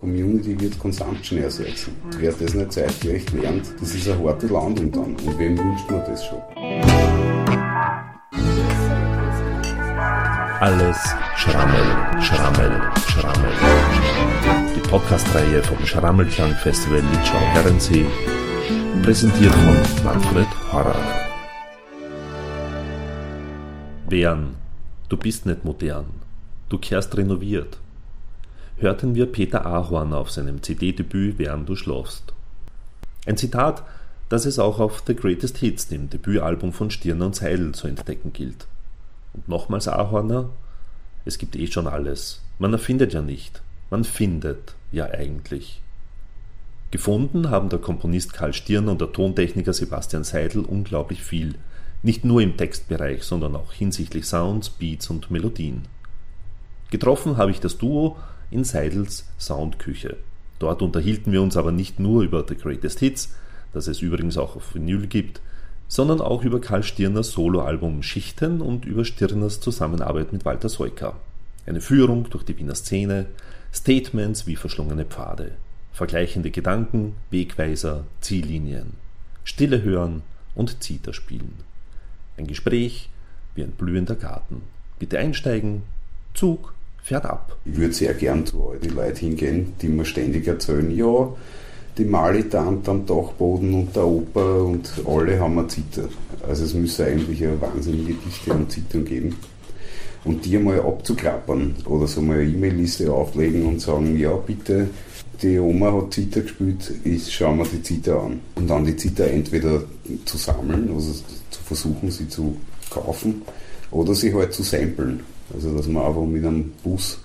Community wird Consumption ersetzen. Wer das nicht zeitgerecht lernt, das ist eine harte Landung dann. Und wem wünscht man das schon? Alles Schrammel, Schrammel, Schrammel. Die Podcast-Reihe vom Schrammelklang-Festival Litschau-Herrensee, präsentiert von Manfred Horrer. Bären, du bist nicht modern. Du kehrst renoviert hörten wir Peter Ahorn auf seinem CD-Debüt Während du schlafst. Ein Zitat, das es auch auf The Greatest Hits, dem Debütalbum von Stirner und Seidel, zu entdecken gilt. Und nochmals Ahorner, es gibt eh schon alles. Man erfindet ja nicht, man findet ja eigentlich. Gefunden haben der Komponist Karl Stirner und der Tontechniker Sebastian Seidel unglaublich viel, nicht nur im Textbereich, sondern auch hinsichtlich Sounds, Beats und Melodien. Getroffen habe ich das Duo in Seidels Soundküche. Dort unterhielten wir uns aber nicht nur über The Greatest Hits, das es übrigens auch auf Vinyl gibt, sondern auch über Karl Stirners Soloalbum Schichten und über Stirners Zusammenarbeit mit Walter Seuker. Eine Führung durch die Wiener Szene, Statements wie verschlungene Pfade, vergleichende Gedanken, Wegweiser, Ziellinien, Stille hören und Zither spielen. Ein Gespräch wie ein blühender Garten. Bitte einsteigen, Zug fährt ab. Ich würde sehr gern zu all die Leute hingehen, die mir ständig erzählen, ja, die Malitant am Dachboden und der Oper und alle haben eine Zither. Also es müsste eigentlich eine wahnsinnige Dichte an Zittern geben. Und die einmal abzuklappern oder so mal eine E-Mail-Liste auflegen und sagen, ja bitte, die Oma hat Zither gespielt, ich schaue mir die Zither an. Und dann die Zither entweder zu sammeln, also zu versuchen, sie zu kaufen, oder sie halt zu samplen. Also dass man einfach mit einem Bus,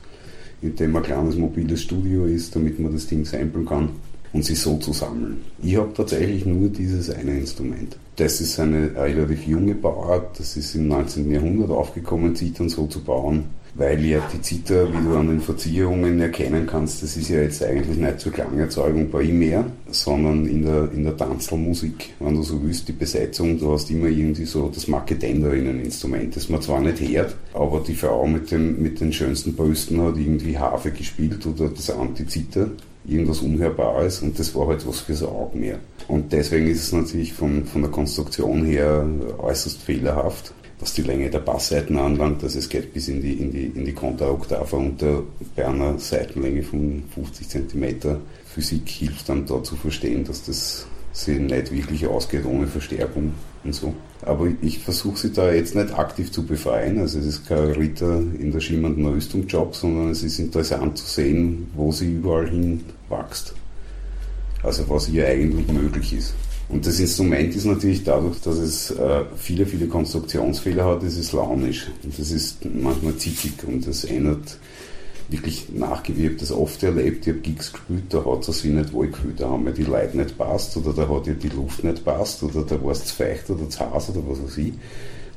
in dem ein kleines mobiles Studio ist, damit man das Ding samplen kann und sie so zu sammeln. Ich habe tatsächlich nur dieses eine Instrument. Das ist eine relativ junge Bauart, das ist im 19. Jahrhundert aufgekommen, Zitern so zu bauen weil ja die Zither, wie du an den Verzierungen erkennen kannst, das ist ja jetzt eigentlich nicht zur Klangerzeugung primär, sondern in der, in der Tanzelmusik, wenn du so willst, die Besetzung, du hast immer irgendwie so das Marketenderinneninstrument, das man zwar nicht hört, aber die Frau mit, dem, mit den schönsten Brüsten hat irgendwie Harfe gespielt oder das Anti-Zither, irgendwas Unhörbares und das war halt was fürs Auge mehr. Und deswegen ist es natürlich von, von der Konstruktion her äußerst fehlerhaft was die Länge der Bassseiten anlangt. Also es geht bis in die, in die, in die Kontraoktave unter bei einer Seitenlänge von 50 cm. Physik hilft dann da zu verstehen, dass das sich nicht wirklich ausgeht ohne Verstärkung und so. Aber ich versuche sie da jetzt nicht aktiv zu befreien. Also es ist kein Ritter in der schimmernden Rüstung Job, sondern es ist interessant zu sehen, wo sie überall hin wächst. Also was hier eigentlich möglich ist. Und das Instrument ist natürlich dadurch, dass es äh, viele, viele Konstruktionsfehler hat, ist es launisch. Und das ist manchmal zickig und das ändert wirklich nachgewirkt, das oft erlebt. Ich habe Gigs gespielt, da hat es sich nicht wohl gefühlt, da haben mir die Leute nicht passt oder da hat ihr die Luft nicht passt oder da war es zu feucht oder zu heiß oder was weiß ich.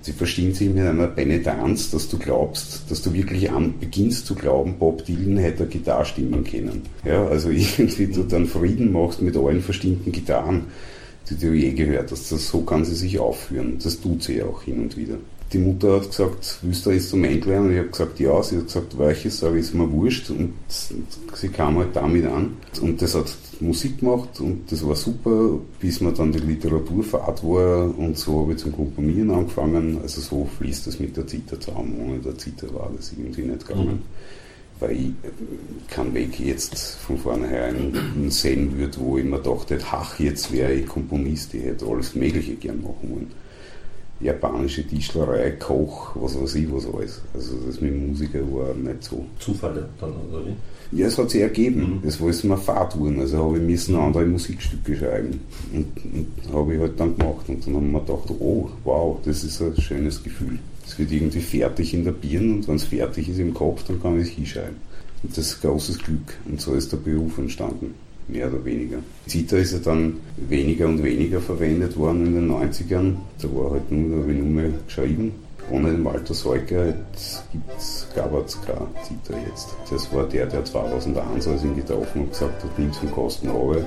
Sie verstehen sich mit einer Penetranz, dass du glaubst, dass du wirklich an, beginnst zu glauben, Bob Dylan hätte Gitarre stimmen können. Ja, also irgendwie du dann Frieden machst mit allen verstimmten Gitarren die du je gehört hast. Das, so kann sie sich aufführen. Das tut sie auch hin und wieder. Die Mutter hat gesagt, willst du ein Instrument lernen? Und ich habe gesagt, ja. Sie hat gesagt, welches, sage ich, ist mir wurscht. Und sie kam halt damit an. Und das hat Musik gemacht und das war super, bis man dann die Literaturfahrt war und so habe ich zum Komponieren angefangen. Also so fließt das mit der Zither zusammen. Ohne der Zither war das irgendwie nicht gegangen. Mhm weil ich keinen Weg jetzt von vornherein sehen würde, wo ich mir dachte, ach, jetzt wäre ich Komponist, ich hätte alles Mögliche gern machen wollen. Japanische Tischlerei, Koch, was weiß ich, was alles. Also das mit Musiker war nicht so. Zufälle dann, oder wie? Ja, es hat sich ergeben. Mhm. Es war mir Fahrtouren. Also habe ich müssen andere Musikstücke schreiben. Und, und habe ich halt dann gemacht. Und dann haben wir gedacht, oh, wow, das ist ein schönes Gefühl. Wird irgendwie fertig in der Birne und wenn es fertig ist im Kopf, dann kann ich es hinschreiben. Und das ist großes Glück. Und so ist der Beruf entstanden, mehr oder weniger. Zither ist ja dann weniger und weniger verwendet worden in den 90ern. Da war halt nur, ich nur mehr geschrieben. Ohne den Walter Seuker gab es keine Zither jetzt. Das war der, der 2001, als ich ihn getroffen habe, gesagt hat, nimm zum Kosten runter,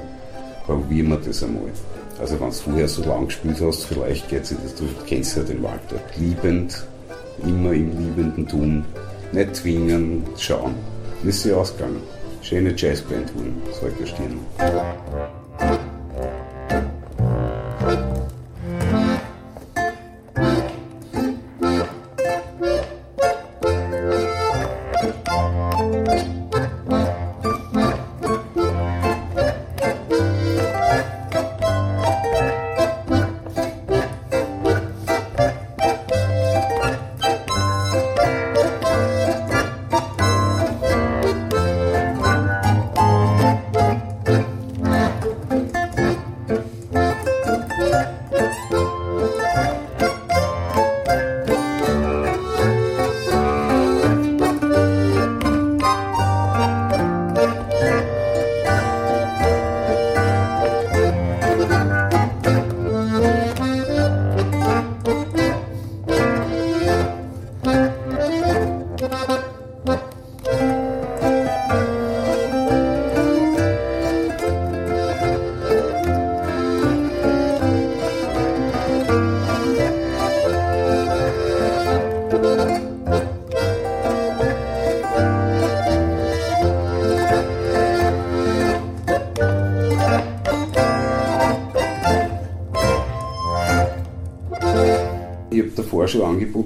probieren wir das einmal. Also wenn du vorher so lang gespielt hast, vielleicht geht es du kennst ja den Walter. Liebend, immer im Liebenden tun, nicht zwingen, schauen. Das ist ja ausgegangen. schöne Jazzband wurden, solche Stirn.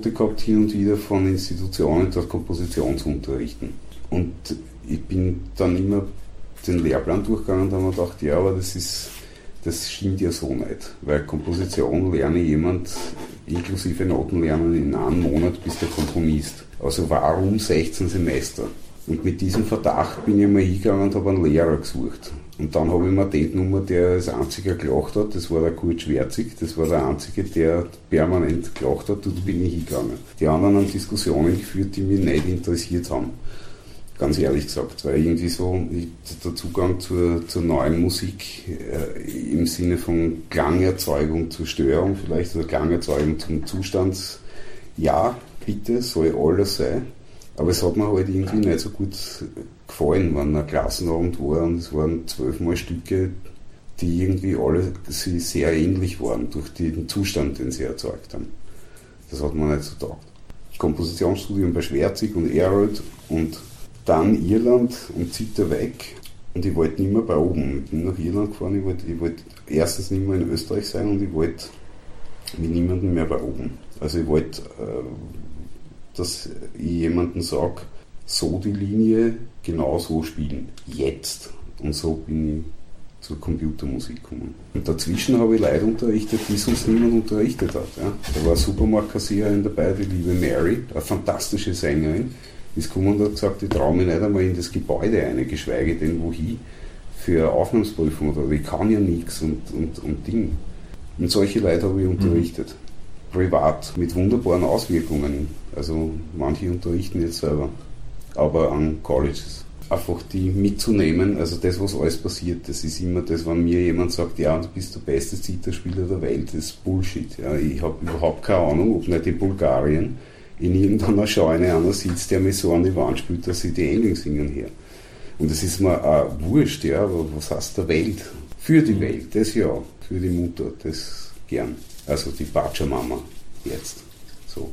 Angebote gehabt, hier und wieder von Institutionen das Komposition zu unterrichten. Und ich bin dann immer den Lehrplan durchgegangen und habe mir gedacht, ja, aber das ist, das stimmt ja so nicht. Weil Komposition lerne jemand inklusive Notenlernen in einem Monat bis der Komponist. Also warum 16 Semester? Und mit diesem Verdacht bin ich mal hingegangen und habe einen Lehrer gesucht. Und dann habe ich mir den genommen, der als einziger gelacht hat. Das war der Kurt Schwerzig. Das war der einzige, der permanent gelacht hat. Dort bin ich hingegangen. Die anderen haben Diskussionen geführt, die mich nicht interessiert haben. Ganz ehrlich gesagt, weil irgendwie so der Zugang zur, zur neuen Musik äh, im Sinne von Klangerzeugung zur Störung vielleicht oder Klangerzeugung zum Zustands, ja, bitte, soll alles sein. Aber es hat mir halt irgendwie nicht so gut gefallen, wenn ein Klassenabend war und es waren zwölfmal Stücke, die irgendwie alle sehr ähnlich waren durch den Zustand, den sie erzeugt haben. Das hat mir nicht so taugt. Kompositionsstudium bei Schwerzig und Errol und dann Irland und Zitter weg. Und ich wollte nicht mehr bei oben. Ich bin nach Irland gefahren, ich wollte, ich wollte erstens nicht mehr in Österreich sein und ich wollte mit niemandem mehr bei oben. Also ich wollte, äh, dass ich jemandem sage, so die Linie genau so spielen. Jetzt. Und so bin ich zur Computermusik gekommen. Und dazwischen habe ich Leute unterrichtet, die sonst niemand unterrichtet hat. Ja. Da war eine Supermarktkassiererin dabei, die liebe Mary, eine fantastische Sängerin. Ist gekommen und hat gesagt, ich traue mich nicht einmal in das Gebäude ein, geschweige denn wohin, für eine Aufnahmsprüfung oder ich kann ja nichts und, und, und Ding. Und solche Leute habe ich unterrichtet. Mhm. Privat, mit wunderbaren Auswirkungen. Also manche unterrichten jetzt selber aber an Colleges. Einfach die mitzunehmen, also das, was alles passiert, das ist immer das, wenn mir jemand sagt, ja, du bist der beste Zitterspieler der Welt, das ist Bullshit. Ja. Ich habe überhaupt keine Ahnung, ob nicht in Bulgarien in irgendeiner Scheune einer sitzt, der mir so an die Wand spielt, dass sie die Engel singen her. Und das ist mir auch wurscht, ja, aber was heißt der Welt? Für die Welt, das ja, für die Mutter, das gern. Also die Pachamama jetzt. So.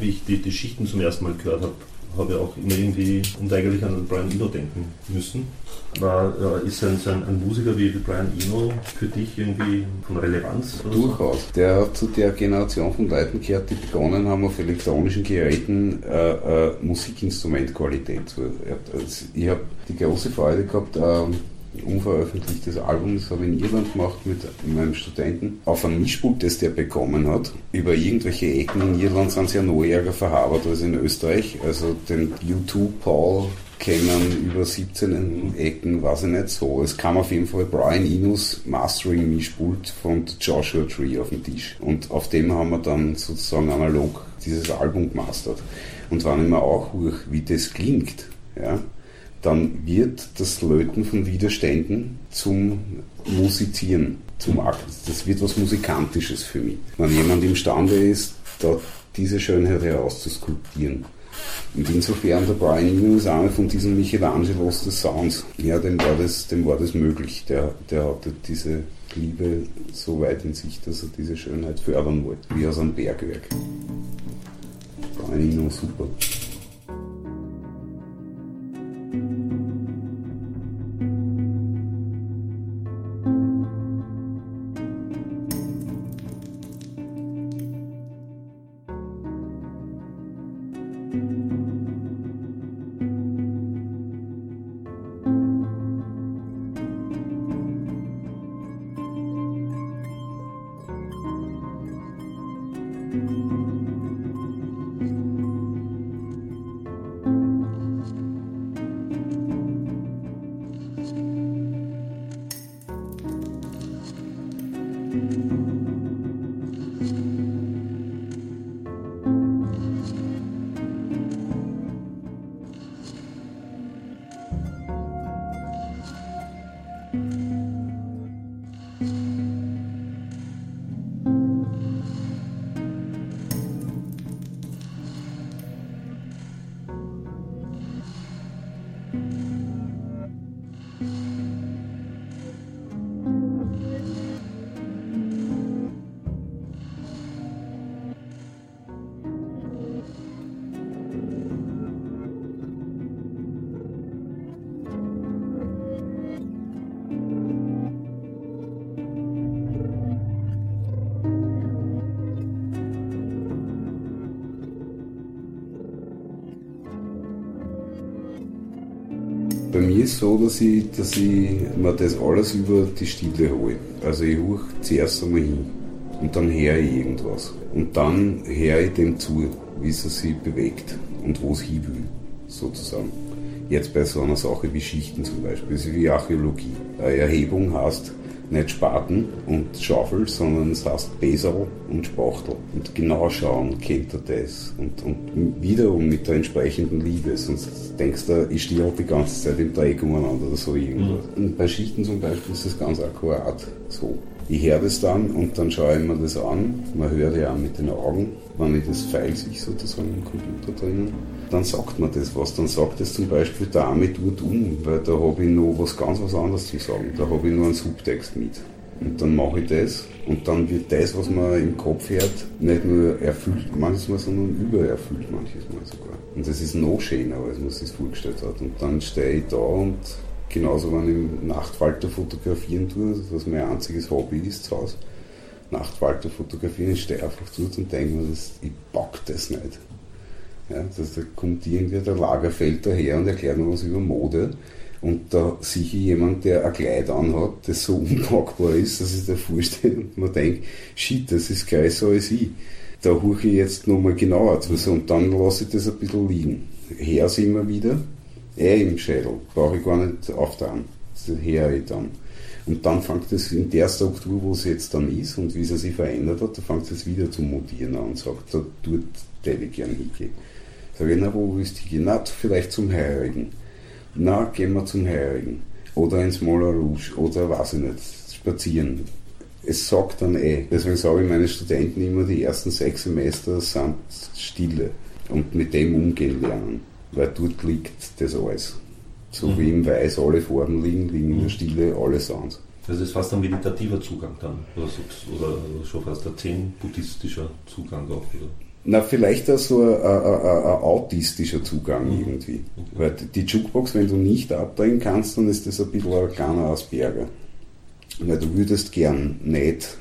Wie ich die, die Schichten zum ersten Mal gehört habe, habe ich auch immer irgendwie unweigerlich an Brian Eno denken müssen. War, äh, ist ein, ein, ein, Musiker wie Brian Eno für dich irgendwie von Relevanz? Durchaus. So? Der hat zu der Generation von Leuten gehört, die begonnen haben, auf elektronischen Geräten äh, äh, Musikinstrumentqualität zu. Also ich habe die große Freude gehabt, äh, unveröffentlichtes Album, das habe ich in Irland gemacht mit meinem Studenten, auf ein Mischpult, das der bekommen hat. Über irgendwelche Ecken in Irland sind sie ja noch ärger verhabert als in Österreich. Also den U2 Paul kennen über 17 Ecken, weiß ich nicht so. Es kam auf jeden Fall Brian Inus Mastering Mischpult von Joshua Tree auf den Tisch. Und auf dem haben wir dann sozusagen analog dieses Album gemastert. Und ich mir auch wie das klingt, ja, dann wird das Löten von Widerständen zum Musizieren, zum Akt. Das wird was Musikantisches für mich. Wenn jemand imstande ist, da diese Schönheit herauszuskulptieren. Und insofern der Brian Eno ist einer von diesen Michelangelos des Sounds. Ja, dem war das, dem war das möglich. Der, der hatte diese Liebe so weit in sich, dass er diese Schönheit fördern wollte, wie aus einem Bergwerk. Brian Eno, super. Dass ich, mir das alles über die Stille hole. Also ich höre zuerst einmal hin und dann höre ich irgendwas. Und dann höre ich dem zu, wie es sich bewegt und wo es hin will, sozusagen. Jetzt bei so einer Sache wie Schichten zum Beispiel, das wie Archäologie. Eine Erhebung heißt, nicht Spaten und Schaufel, sondern es heißt Besel und Spachtel. Und genau schauen, kennt er das. Und, und wiederum mit der entsprechenden Liebe. Sonst denkst du, ich stehe auch die ganze Zeit im Dreieck umeinander oder so irgendwas. Mhm. Und bei Schichten zum Beispiel ist das ganz akkurat so. Ich höre das dann und dann schaue ich mir das an. Man hört ja auch mit den Augen, wenn ich das Pfeil sich sozusagen im Computer drinnen dann sagt man das was. Dann sagt es zum Beispiel der Arme tut um, weil da habe ich noch was ganz was anderes zu sagen. Da habe ich nur einen Subtext mit. Und dann mache ich das und dann wird das, was man im Kopf hört, nicht nur erfüllt manchmal, sondern übererfüllt manches Mal sogar. Und das ist noch schöner, als man sich vorgestellt hat. Und dann stehe ich da und genauso, wenn ich Nachtfalter fotografieren tue, was mein einziges Hobby ist zu Hause, Nachtfalter fotografieren, ich stehe einfach dort und denke mir, ich pack das nicht. Ja, das, da kommt irgendwie der Lagerfeld daher und erklärt mir was über Mode. Und da sehe ich jemand, der ein Kleid anhat, das so unpackbar ist, dass ich da vorstelle und mir denke, shit, das ist gleich so als ich. Da huche ich jetzt nochmal genauer zu und dann lasse ich das ein bisschen liegen. Her sind wir wieder, eh im Schädel, brauche ich gar nicht auftragen. Das her ich dann. Und dann fängt es in der Struktur, wo es jetzt dann ist und wie es sich verändert hat, da fängt es wieder zu mutieren an und sagt, da tut der ich gerne hingehen. Sag ich, na, wo du gehen? Na, vielleicht zum Heurigen. Na, gehen wir zum Heurigen. Oder ins Moulin Rouge. Oder, weiß ich nicht, spazieren. Es sagt dann eh. Deswegen sage ich meinen Studenten immer, die ersten sechs Semester sind Stille. Und mit dem umgehen lernen. Weil dort liegt das alles. So mhm. wie im Weiß alle Farben liegen, liegen in der mhm. Stille alle Sounds. Das ist fast ein meditativer Zugang dann. Oder, oder schon fast ein zen-buddhistischer Zugang auch. Oder? Na, vielleicht auch so ein, ein, ein, autistischer Zugang mhm. irgendwie. Weil die Jukebox, wenn du nicht abdrehen kannst, dann ist das ein bisschen ein kleiner Asperger. Weil du würdest gern nicht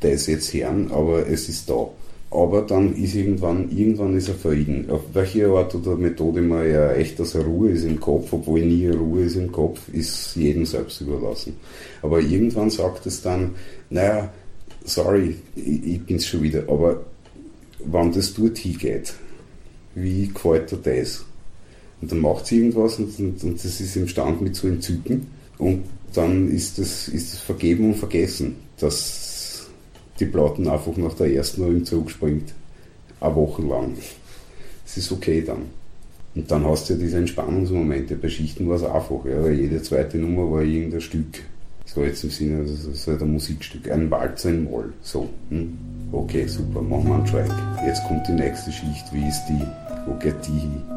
das jetzt hören, aber es ist da. Aber dann ist irgendwann, irgendwann ist er Frieden. Auf welche Art oder Methode man ja echt, dass er Ruhe ist im Kopf, obwohl nie Ruhe ist im Kopf, ist jedem selbst überlassen. Aber irgendwann sagt es dann, naja, sorry, ich, ich bin's schon wieder, aber wann das dort hingeht. Wie gefällt dir das? Und dann macht sie irgendwas und, und, und das ist imstand mit zu entzücken. Und dann ist das, ist das vergeben und vergessen, dass die Platten einfach nach der ersten Runde zurückspringt. Eine Woche lang. Es ist okay dann. Und dann hast du ja diese Entspannungsmomente. Bei Schichten war es einfach. Ja, jede zweite Nummer war irgendein Stück. So jetzt im Sinne, das ist halt ein Musikstück. Ein Walzer in Moll. So. Hm? Okay, super, machen wir einen Track. Jetzt kommt die nächste Schicht. Wie ist die? Wo geht die hin?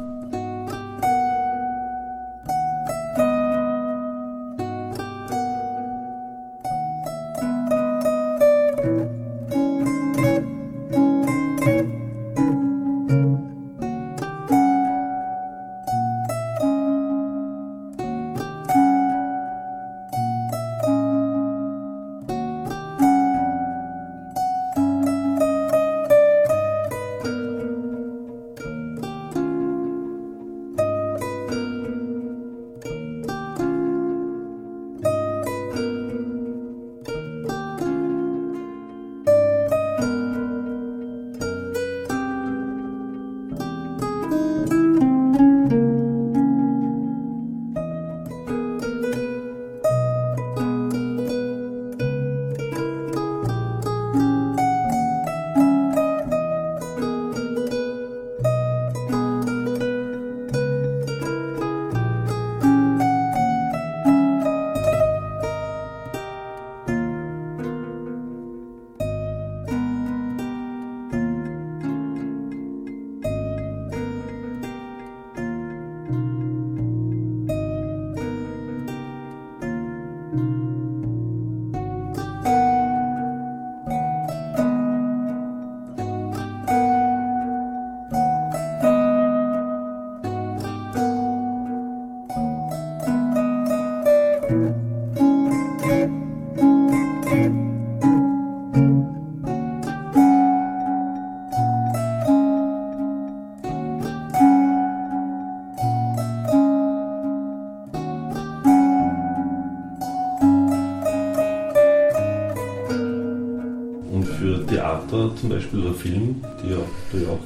Zum Beispiel oder Film,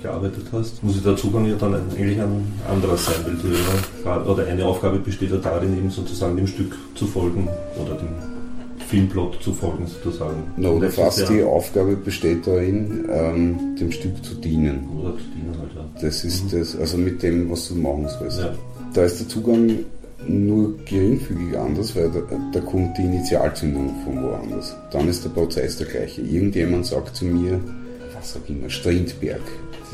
gearbeitet hast, muss der Zugang ja dann eigentlich ein anderer sein, weil du ja, oder eine Aufgabe besteht ja darin, eben sozusagen dem Stück zu folgen oder dem Filmplot zu folgen sozusagen. No, oder fast ja, die Aufgabe besteht darin, ähm, dem Stück zu dienen. Oder zu dienen halt, ja. Das ist mhm. das, also mit dem, was du machen sollst. Ja. Da ist der Zugang nur geringfügig anders, weil da, da, kommt die Initialzündung von woanders. Dann ist der Prozess der gleiche. Irgendjemand sagt zu mir, sag ich immer, Strindberg.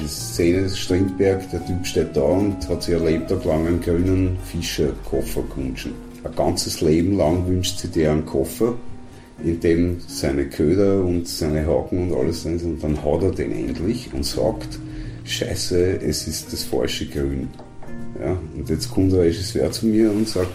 Die Szene Strindberg, der Typ steht da und hat sich ein Lebtag lang einen grünen Fischerkoffer gewünscht. Ein ganzes Leben lang wünscht sich der einen Koffer, in dem seine Köder und seine Haken und alles drin sind. Und dann hat er den endlich und sagt, Scheiße, es ist das falsche Grün. Ja, und jetzt kommt der Regisseur zu mir und sagt,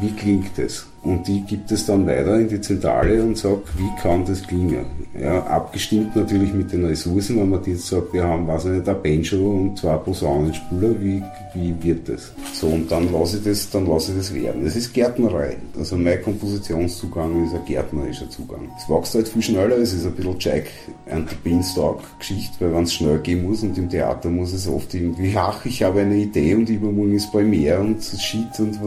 wie klingt das? Und die gibt es dann weiter in die Zentrale und sagt, wie kann das klingen? Ja, abgestimmt natürlich mit den Ressourcen, wenn man jetzt sagt, wir haben, ich nicht, ein Banjo und zwei Posaunenspuler, wie, wie wird das? So, und dann lasse ich das, dann lasse ich das werden. Das ist Gärtnerei. Also mein Kompositionszugang ist ein gärtnerischer Zugang. Es wächst halt viel schneller, es ist ein bisschen Jack and the Beanstalk Geschichte, weil wenn es schnell gehen muss und im Theater muss es oft irgendwie, ach, ich habe eine Idee und übermorgen ist bei mir und Shit und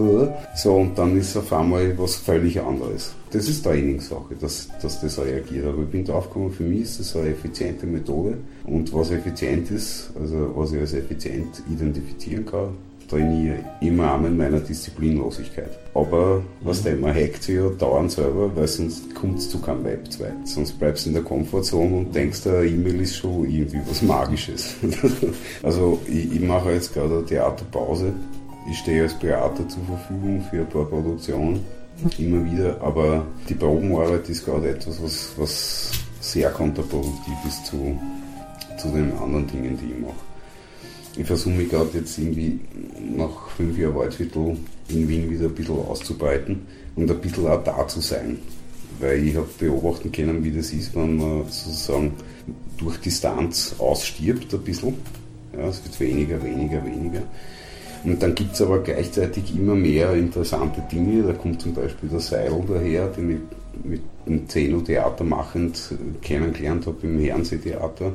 so, und dann ist auf einmal was völlig anderes. Das ist Trainingssache, dass, dass das reagiert. Aber ich bin draufgekommen, für mich ist das eine effiziente Methode. Und was effizient ist, also was ich als effizient identifizieren kann, trainiere auch mit meiner Disziplinlosigkeit. Aber was mhm. man hackt sich ja dauernd selber, weil sonst kommt es zu keinem Web 2. Sonst bleibst du in der Komfortzone und denkst, eine E-Mail ist schon irgendwie was Magisches. also ich, ich mache jetzt gerade eine Theaterpause ich stehe als Berater zur Verfügung für ein paar Produktionen, immer wieder, aber die Probenarbeit ist gerade etwas, was, was sehr kontraproduktiv ist zu, zu den anderen Dingen, die ich mache. Ich versuche mich gerade jetzt irgendwie nach fünf Jahren Waldviertel in Wien wieder ein bisschen auszubreiten und ein bisschen auch da zu sein. Weil ich habe beobachten können, wie das ist, wenn man sozusagen durch Distanz ausstirbt ein bisschen. Ja, es wird weniger, weniger, weniger. Und dann gibt es aber gleichzeitig immer mehr interessante Dinge. Da kommt zum Beispiel der Seil daher, den ich mit dem Zeno-Theater machend kennengelernt habe im Herrenseetheater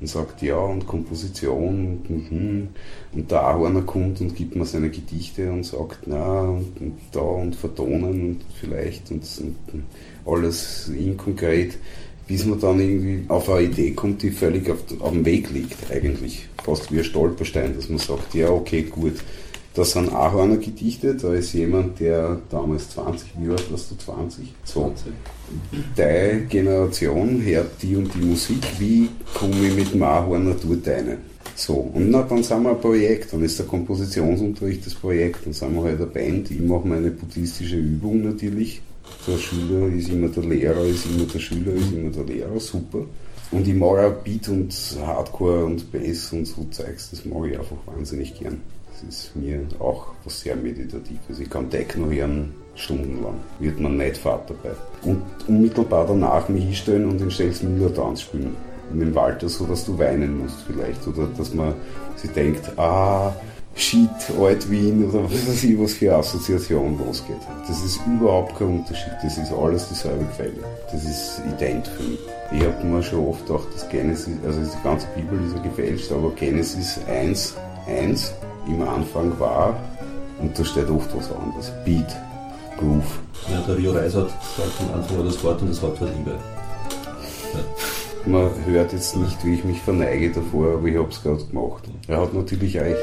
und sagt ja und Komposition und, und, und der Ahorner kommt und gibt mir seine Gedichte und sagt na und, und da und vertonen und vielleicht und, und alles inkonkret, bis man dann irgendwie auf eine Idee kommt, die völlig auf, auf dem Weg liegt eigentlich fast wie ein Stolperstein, dass man sagt, ja, okay, gut, das sind Ahorner Gedichte, da ist jemand, der damals 20, wie alt warst du, 20? 20. Deine Generation hört die und die Musik, wie komme ich mit dem Ahorner dort rein? So, und na, dann sind wir ein Projekt, dann ist der Kompositionsunterricht das Projekt, dann sind wir halt eine Band, ich mache meine buddhistische Übung natürlich, der Schüler ist immer der Lehrer, ist immer der Schüler, ist immer der Lehrer, super. Und ich mag auch Beat und Hardcore und Bass und so Zeugs, das mag ich einfach wahnsinnig gern. Das ist mir auch was sehr Meditatives. Ich kann Techno hören stundenlang, wird man nicht fad dabei. Und unmittelbar danach mich hinstellen und den Stells Müller Tanz spielen. In dem Walter, so dass du weinen musst vielleicht. Oder dass man sich denkt, ah, Shit, Alt-Wien oder was weiß ich, was für Assoziation losgeht. Das ist überhaupt kein Unterschied. Das ist alles dieselbe Quelle. Das ist ident für mich. Ich habe mir schon oft gedacht, dass Genesis, also die ganze Bibel ist ja gefälscht, aber Genesis 1, 1 im Anfang war, und da steht oft was anderes. Beat, Groove. Ja, der Rio Reis hat gesagt, am Anfang war das Wort und das Wort war Liebe. Ja. Man hört jetzt nicht, wie ich mich verneige davor, aber ich habe es gerade gemacht. Er hat natürlich recht.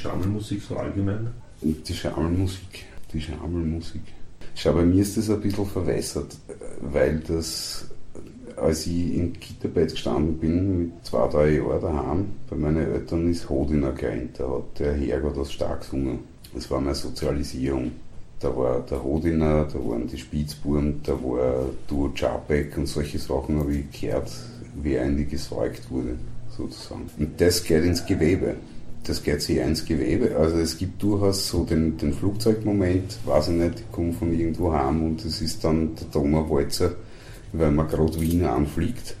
Schammelmusik so allgemein? Die Schammelmusik, die Schammelmusik. Schau, bei mir ist das ein bisschen verwässert, weil das, als ich im Kitterbett gestanden bin, mit zwei, drei Jahren daheim, bei meinen Eltern ist Hodiner gerannt, da hat der Herrgott das stark gesungen. Das war meine Sozialisierung. Da war der Hodiner, da waren die Spitzbuben, da war Duo Czapek und solche Sachen habe ich gehört, wie eigentlich gesäugt wurde, sozusagen. Und das geht ins Gewebe. Das geht sehr ins Gewebe. Also es gibt durchaus so den, den Flugzeugmoment, weiß ich nicht, ich komme von irgendwo heim und es ist dann der Donauwalzer, weil man gerade Wien anfliegt.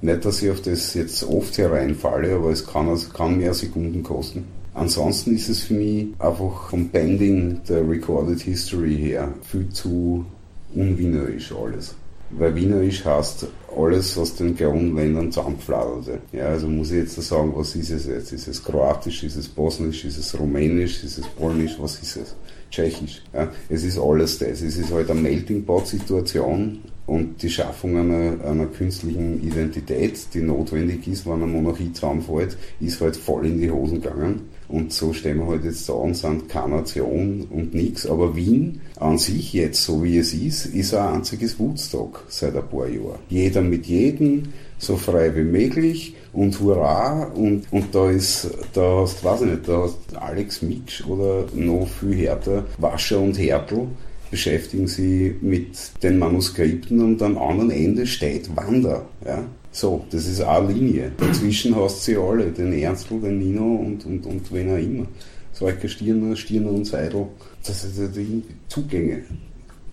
Nicht, dass ich auf das jetzt oft hereinfalle, aber es kann, es kann mehr Sekunden kosten. Ansonsten ist es für mich einfach vom Bending der Recorded History her viel zu unwienerisch alles. Weil wienerisch heißt alles aus den Grundländern zusammengefladerte. Ja, also muss ich jetzt sagen, was ist es jetzt? Ist es Kroatisch, ist es Bosnisch, ist es Rumänisch, ist es Polnisch, was ist es? Tschechisch. Ja, es ist alles das. Es ist halt eine Melting Pot Situation und die Schaffung einer, einer künstlichen Identität, die notwendig ist, wenn eine Monarchie zusammenfällt, ist halt voll in die Hosen gegangen. Und so stehen wir halt jetzt da und sind keine Nation und nichts. Aber Wien an sich jetzt, so wie es ist, ist ein einziges Woodstock seit ein paar Jahren. Jeder mit jedem, so frei wie möglich und hurra und, und da ist, da hast, weiß ich nicht, da hast Alex Mitsch oder noch viel härter Wascher und Härtel beschäftigen sie mit den Manuskripten und am anderen Ende steht Wander. Ja? So, das ist eine Linie. Dazwischen hast du sie alle, den Ernstl, den Nino und, und, und wen auch immer. Solche Stirner, Stirner und Seidel. Das sind die Zugänge.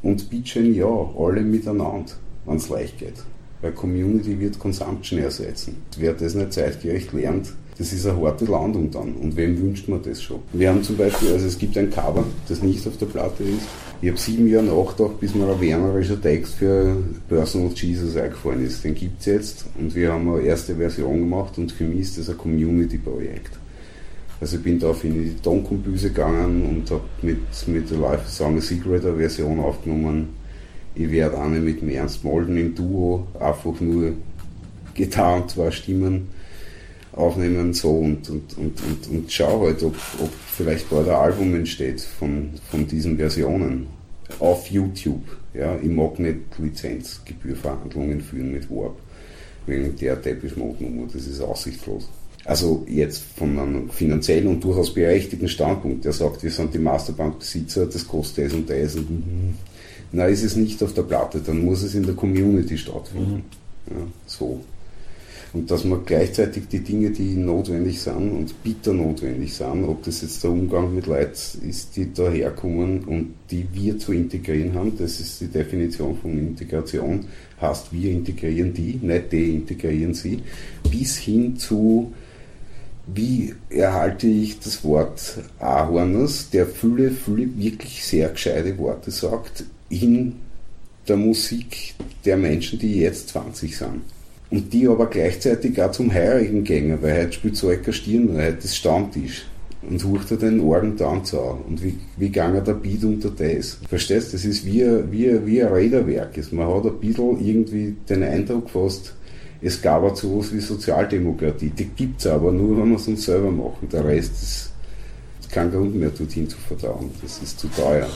Und Bitchen ja, alle miteinander, wenn es leicht geht. Weil Community wird Consumption ersetzen. Wer das nicht zeitgerecht lernt, das ist eine harte Landung dann. Und wem wünscht man das schon? Wir haben zum Beispiel, also es gibt ein Cover, das nicht auf der Platte ist. Ich habe sieben Jahre nachgedacht, bis mir ein wernerischer Text für Personal Jesus eingefallen ist. Den gibt es jetzt und wir haben eine erste Version gemacht und für mich ist das ein Community-Projekt. Also ich bin da in die Tonkombüse gegangen und habe mit, mit der Life Song Secret eine Version aufgenommen. Ich werde eine mit dem Ernst Molden im Duo, einfach nur getan, zwei Stimmen aufnehmen so und, und, und, und, und schau halt, ob, ob vielleicht bald ein Album entsteht von, von diesen Versionen auf YouTube. Ja, ich mag nicht Lizenzgebührverhandlungen führen mit Warp wegen der Teppich Nummer, das ist aussichtslos. Also jetzt von einem finanziellen und durchaus berechtigten Standpunkt, der sagt, wir sind die Masterbandbesitzer, das kostet das und das. Und, na, ist es nicht auf der Platte, dann muss es in der Community stattfinden. Mhm. Ja, so. Und dass man gleichzeitig die Dinge, die notwendig sind und bitter notwendig sind, ob das jetzt der Umgang mit Leuten ist, die daherkommen und die wir zu integrieren haben, das ist die Definition von Integration, heißt wir integrieren die, nicht deintegrieren sie, bis hin zu wie erhalte ich das Wort Ahorners, der viele, viele wirklich sehr gescheite Worte sagt, in der Musik der Menschen, die jetzt 20 sind. Und die aber gleichzeitig auch zum Heurigen gehen, weil heute spielt so ein Stirn, heute ist Stammtisch. Und sucht er den Orgentanz an. Und wie, wie gange der Beat unter das? Verstehst du? Das ist wie, wie, wie ein Räderwerk. Man hat ein bisschen irgendwie den Eindruck fast, es gab auch sowas wie Sozialdemokratie. Die gibt es aber nur, wenn wir es uns selber machen. Der Rest ist, ist kein Grund mehr, dorthin zu vertrauen. Das ist zu teuer.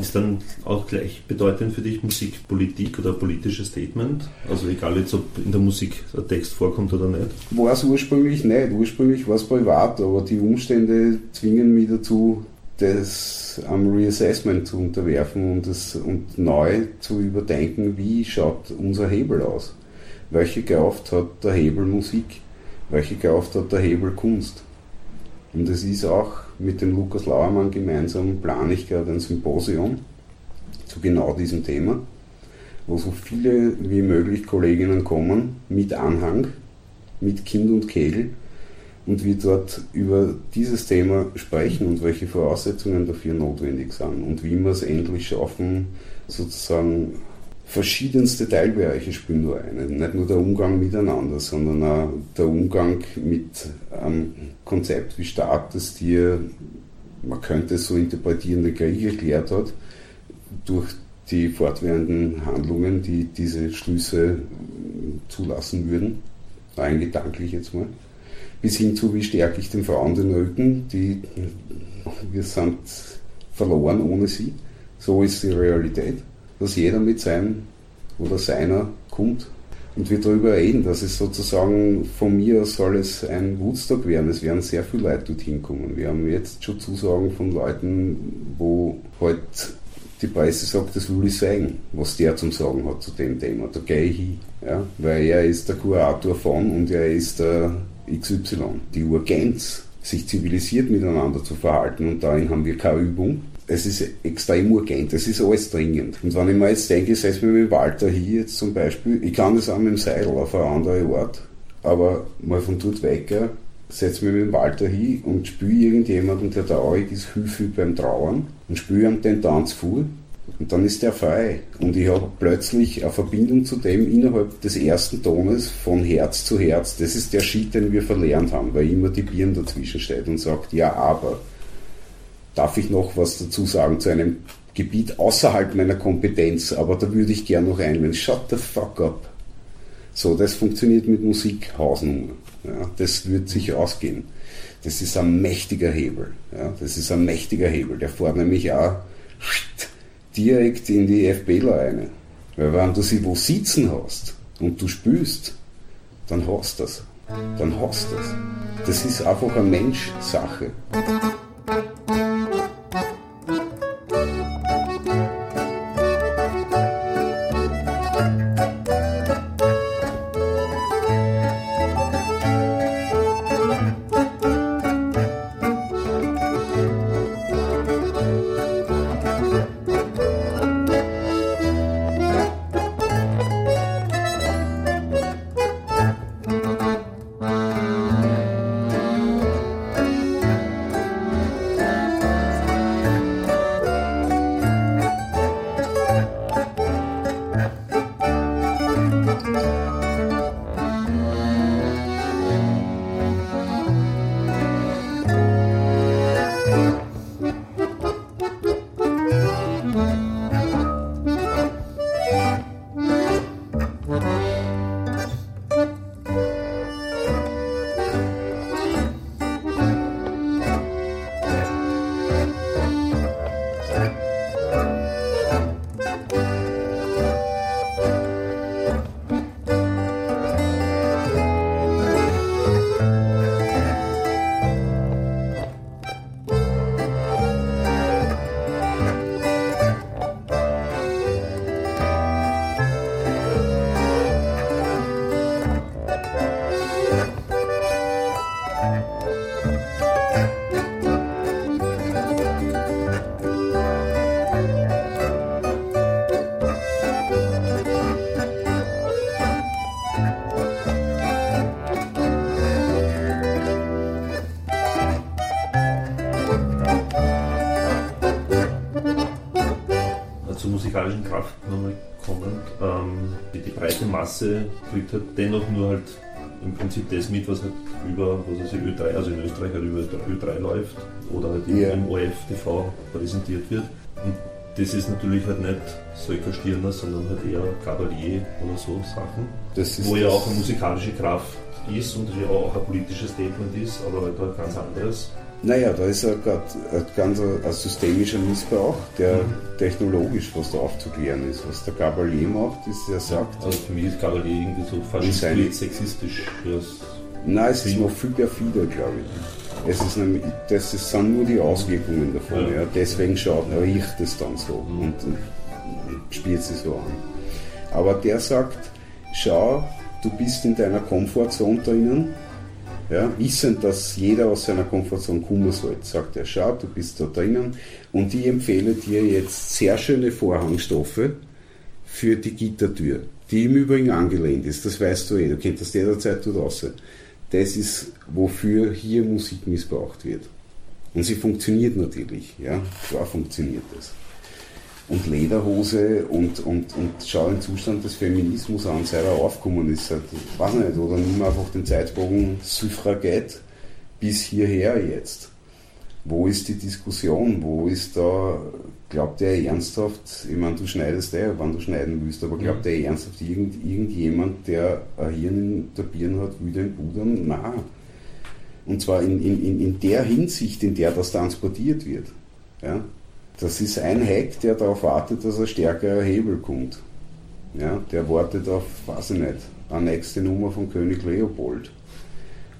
Ist dann auch gleich bedeutend für dich Musikpolitik oder politisches Statement? Also egal jetzt, ob in der Musik ein Text vorkommt oder nicht? War es ursprünglich nicht. Ursprünglich war es privat, aber die Umstände zwingen mich dazu, das am Reassessment zu unterwerfen und, das, und neu zu überdenken, wie schaut unser Hebel aus? Welche Kraft hat der Hebel Musik? Welche Kraft hat der Hebel Kunst? Und es ist auch mit dem Lukas Lauermann gemeinsam plane ich gerade ein Symposium zu genau diesem Thema, wo so viele wie möglich Kolleginnen kommen mit Anhang, mit Kind und Kegel. Und wir dort über dieses Thema sprechen und welche Voraussetzungen dafür notwendig sind und wie wir es endlich schaffen, sozusagen verschiedenste Teilbereiche spielen da rein. Nicht nur der Umgang miteinander, sondern auch der Umgang mit einem Konzept wie Staat, das dir, man könnte es so interpretieren, der Krieg erklärt hat, durch die fortwährenden Handlungen, die diese Schlüsse zulassen würden. rein gedanklich jetzt mal, bis hin zu, wie stärke ich den Frauen den Rücken, die, wir sind verloren ohne sie. So ist die Realität, dass jeder mit seinem oder seiner kommt und wir darüber reden, dass es sozusagen von mir soll es ein Woodstock werden. Es werden sehr viele Leute dorthin kommen. Wir haben jetzt schon Zusagen von Leuten, wo halt die Presse sagt, das will ich sagen, was der zum Sagen hat zu dem Thema. Da gehe ich hin. Ja? Weil er ist der Kurator von und er ist der XY. Die Urgenz, sich zivilisiert miteinander zu verhalten und darin haben wir keine Übung es ist extrem urgent, es ist alles dringend. Und wenn ich mir jetzt denke, setze mich mit Walter hier jetzt zum Beispiel, ich kann das auch mit dem Seil auf eine andere Art, aber mal von dort weg, setze mich mit dem Walter hier und spüre irgendjemanden, der traurig ist, Hilfe beim Trauern und spüre ihm den Tanz vor und dann ist der frei. Und ich habe plötzlich eine Verbindung zu dem innerhalb des ersten Tones von Herz zu Herz. Das ist der Schied, den wir verlernt haben, weil immer die Birne dazwischen steht und sagt, ja, aber darf ich noch was dazu sagen zu einem Gebiet außerhalb meiner Kompetenz, aber da würde ich gern noch einwenden. Shut the fuck up. So, das funktioniert mit Musik. Ja, das wird sich ausgehen. Das ist ein mächtiger Hebel. Ja, das ist ein mächtiger Hebel. Der fährt nämlich auch direkt in die FBler rein. Weil wenn du sie wo sitzen hast und du spürst, dann hast das. Dann hast das. Das ist einfach eine Mensch-Sache. Masse kriegt halt dennoch nur halt im Prinzip das mit, was halt über, was also Ö3, also in Österreich halt über Ö3 läuft oder halt yeah. im ORF-TV präsentiert wird. Und das ist natürlich halt nicht Söker Stirner, sondern halt eher Cavalier oder so Sachen. wo ja auch eine musikalische Kraft ist und ja auch ein politisches Statement ist, aber halt ein ganz anderes. Naja, da ist ja gerade ein ganz ein systemischer Missbrauch, der mhm. technologisch fast aufzuklären ist. Was der Gabalier macht, ist, er sagt. Also für mich ist Gabalier irgendwie so fast sexistisch. Nein, es ist noch viel perfider, glaube ich. Es ist nämlich, das sind nur die Auswirkungen davon. Ja. ja. Deswegen schaut, riecht es dann so mhm. und, und spielt es so an. Aber der sagt, schau, du bist in deiner Komfortzone drinnen ja, wissend, dass jeder aus seiner Komfortzone kommen soll, sagt er, schau, du bist da drinnen und ich empfehle dir jetzt sehr schöne Vorhangstoffe für die Gittertür, die im Übrigen angelehnt ist, das weißt du eh, du kennst das jederzeit dort raus. Das ist, wofür hier Musik missbraucht wird. Und sie funktioniert natürlich, ja, klar funktioniert das und Lederhose und, und, und schau den Zustand des Feminismus an, seit er aufgekommen ist. Halt, ich weiß nicht, oder nimm einfach den Zeitbogen Suffragette bis hierher jetzt. Wo ist die Diskussion? Wo ist da, glaubt er ernsthaft, ich meine, du schneidest eh, wann du schneiden willst, aber glaubt er ernsthaft, irgend, irgendjemand, der ein Hirn in der Birne hat, will den Budern? Nein. Und zwar in, in, in der Hinsicht, in der das transportiert wird. Ja? Das ist ein Hack, der darauf wartet, dass ein stärkerer Hebel kommt. Ja? Der wartet auf, weiß ich nicht, eine nächste Nummer von König Leopold.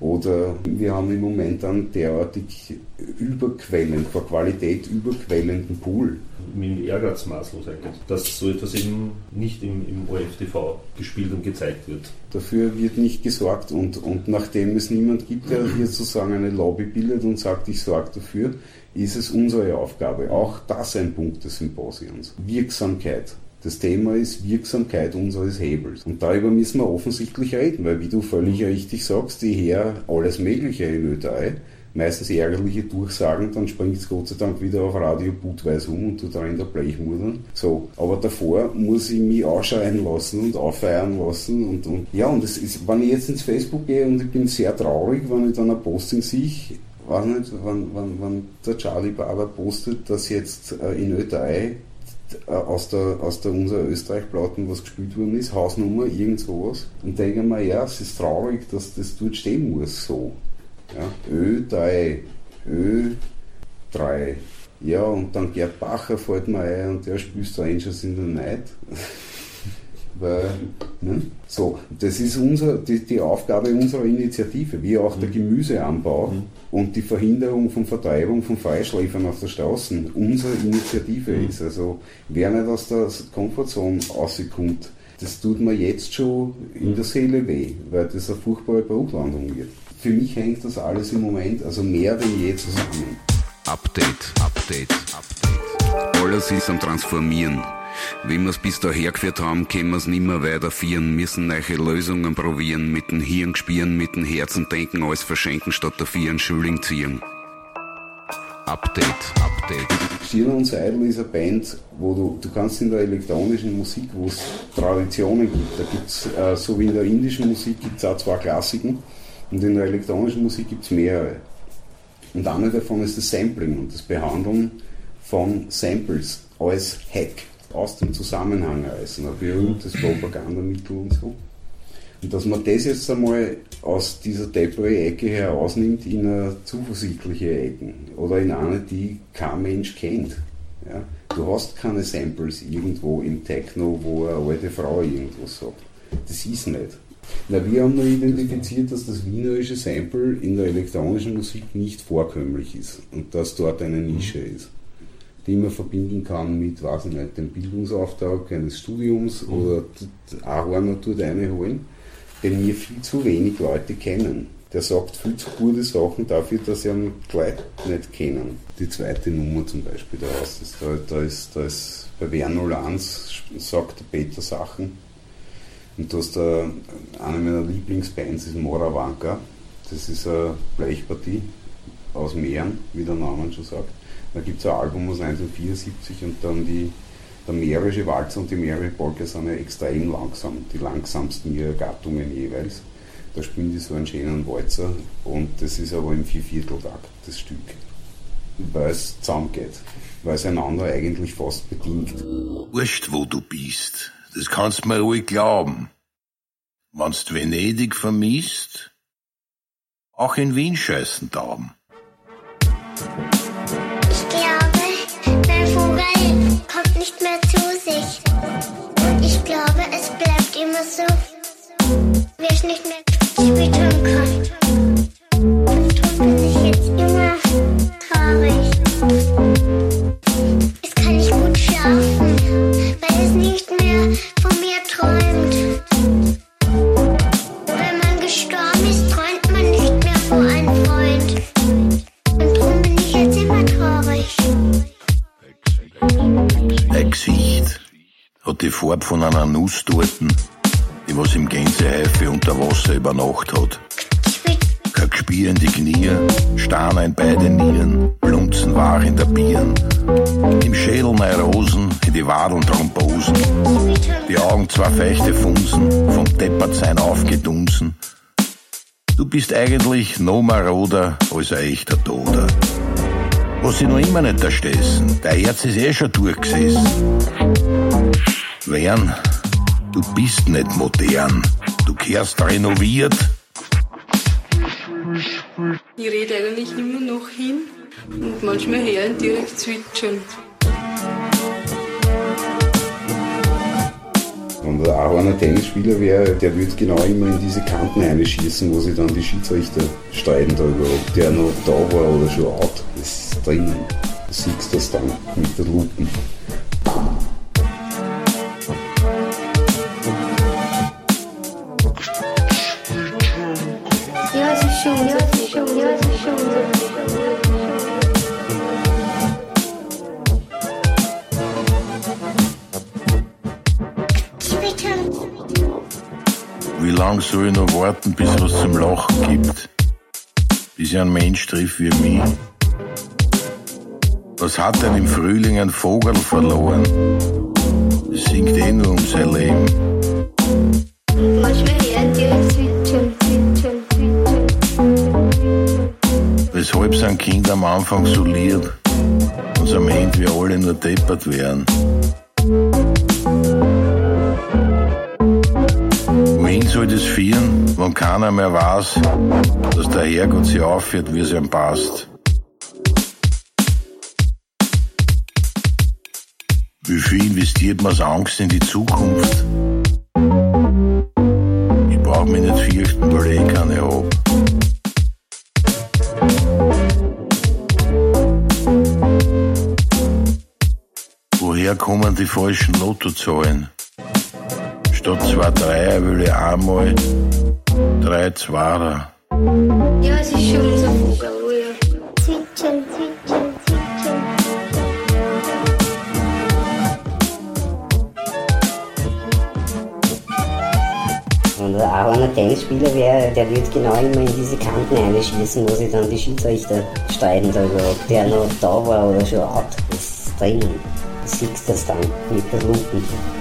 Oder wir haben im Moment einen derartig überquellend, vor Qualität überquellenden Pool. Mit Ehrgeiz maßlos eigentlich, dass so etwas eben nicht im, im ORF-TV gespielt und gezeigt wird. Dafür wird nicht gesorgt und, und nachdem es niemand gibt, der hier sozusagen eine Lobby bildet und sagt, ich sorge dafür, ist es unsere Aufgabe. Auch das ein Punkt des Symposiums. Wirksamkeit. Das Thema ist Wirksamkeit unseres Hebels. Und darüber müssen wir offensichtlich reden, weil wie du völlig richtig sagst, die her alles Mögliche in Ö3, meistens ärgerliche Durchsagen, dann springt es Gott sei Dank wieder auf Radio Budweis um und tut da in der Blechmudern. So, aber davor muss ich mich ausschreien lassen und auffeiern lassen und, und ja, und es ist, wenn ich jetzt ins Facebook gehe und ich bin sehr traurig, wenn ich dann ein Posting sehe, weiß nicht, wann, wann, wann der Charlie Barber postet, dass jetzt äh, in Ö3 äh, aus der, aus der unserer Österreich-Platten was gespielt worden ist, Hausnummer, irgend sowas. Und denke mir, ja, es ist traurig, dass das dort stehen muss, so. Ja, Ö3, Ö3. Ja, und dann Gerd Bacher fällt mir ein und der spielt Strangers in the Night. Weil, ne? So, das ist unser, die, die Aufgabe unserer Initiative, wie auch der mhm. Gemüseanbau mhm. und die Verhinderung von Vertreibung von Freischläfern auf der Straße unsere Initiative mhm. ist. Also wer nicht aus der Komfortzone rauskommt, das tut mir jetzt schon in mhm. der Seele weh, weil das eine furchtbare Bruchlandung wird. Für mich hängt das alles im Moment, also mehr denn je zusammen. Update, Update, Update. Alles ist am Transformieren. Wie wir es bis daher geführt haben, können wir es nimmer weiterführen, müssen neue Lösungen probieren, mit dem Hirn spielen, mit dem Herzen denken, alles verschenken, statt dafür einen Schulling ziehen. Update, Update. Stirn und Seidel ist eine Band, wo du, du kannst in der elektronischen Musik, wo es Traditionen gibt, da gibt es, äh, so wie in der indischen Musik, gibt es auch zwei Klassiken und in der elektronischen Musik gibt es mehrere. Und eine davon ist das Sampling und das Behandeln von Samples als Hack aus dem Zusammenhang reißen, ein berühmtes Propagandamittel und so. Und dass man das jetzt einmal aus dieser Depre-Ecke herausnimmt in eine zuversichtliche Ecke oder in eine, die kein Mensch kennt. Ja? Du hast keine Samples irgendwo im Techno, wo eine alte Frau irgendwas sagt. Das ist nicht. Na, wir haben nur identifiziert, dass das wienerische Sample in der elektronischen Musik nicht vorkömmlich ist und dass dort eine Nische ist die man verbinden kann mit, weiß ich nicht, dem Bildungsauftrag eines Studiums mhm. oder Ahorner tut eine holen, den mir viel zu wenig Leute kennen. Der sagt viel zu gute Sachen dafür, dass sie ihn gleich nicht kennen. Die zweite Nummer zum Beispiel daraus, ist, da, da, ist, da ist bei Werner Lanz sagt der Peter Sachen. Und du hast da eine meiner Lieblingsbands ist Moravanka. Das ist eine Blechpartie aus Mähren, wie der Name schon sagt. Da gibt es ein Album aus 1974 und dann die, der Mährische Walzer und die Mährische Polka sind ja extrem langsam, die langsamsten ihrer Gattungen jeweils. Da spielen die so einen schönen Walzer und das ist aber im Viervierteltakt, das Stück. Weil es zusammengeht, weil es einander eigentlich fast bedingt. Wurscht, wo du bist, das kannst mir ruhig glauben. Wenn's Venedig vermisst, auch in Wien scheißen Tauben. Wie ich nicht mehr spüren kann. Und darum bin ich jetzt immer traurig. Es kann nicht gut schlafen, weil es nicht mehr von mir träumt. Wenn man gestorben ist, träumt man nicht mehr vor einem Freund. Und darum bin ich jetzt immer traurig. Ein Gesicht hat die Farbe von einer Nusstorten, die was im Gänsehäufe unter Wasser über Nacht hat. In die Knie, Steine in beide Nieren, Blunzen war in der Birn. Im Schädel Neurosen, in die Wadeln Thrombosen. Die Augen zwei feuchte Funsen, vom Deppertsein aufgedunsen. Du bist eigentlich no maroder als ein echter Toder. Was sie noch immer nicht erstessen, der Herz ist eh schon durchgesessen. Wern, du bist nicht modern, du kehrst renoviert. Ich rede eigentlich immer noch hin und manchmal hören direkt zwitschern. Wenn der Ahorner Tennisspieler wäre, der würde genau immer in diese Kanten einschießen, wo sich dann die Schiedsrichter streiten darüber, ob der noch da war oder schon out. Das ist drinnen. Du siehst das dann mit der Lupen. Soll ich noch warten, bis was zum Lachen gibt? Bis ich einen Mensch triff wie mich? Was hat denn im Frühling ein Vogel verloren? Es singt eh nur um sein Leben. Weshalb sind Kinder am Anfang so lieb und am Ende wir alle nur deppert wären? Soll das führen, wenn keiner mehr weiß, dass der Herrgott sich aufführt, wie es ihm passt? Wie viel investiert man's Angst in die Zukunft? Ich brauch mich nicht fürchten, weil ich eh keine hab. Woher kommen die falschen Lottozahlen? Statt zwei Dreier will ich einmal drei Zweier. Ja, es ist schon unser Vogel. Zwitschern, zwitschern, zwitschern. Wenn der Ahorner Tennisspieler wäre, der würde genau immer in diese Kanten einschießen, wo sich dann die Schiedsrichter streiten darüber, ob der noch da war oder schon out. Das ist drinnen. Du siehst das dann mit der Lupen.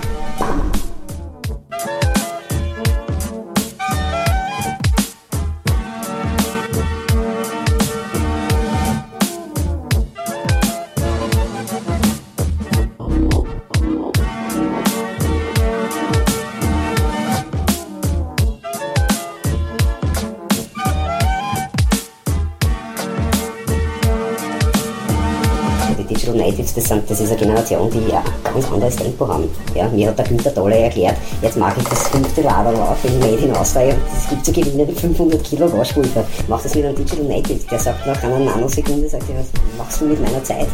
Das, sind, das ist eine Generation, die ein ganz anderes Tempo haben. Ja, mir hat der Günther Tolle erklärt, jetzt mache ich das fünfte Lader auf in Made in Austria und es gibt zu gewinnen mit 500 Kilo Waschpulver. Mach das mit einem Digital Native. Der sagt nach einer Nanosekunde, sagt er, was machst du mit meiner Zeit?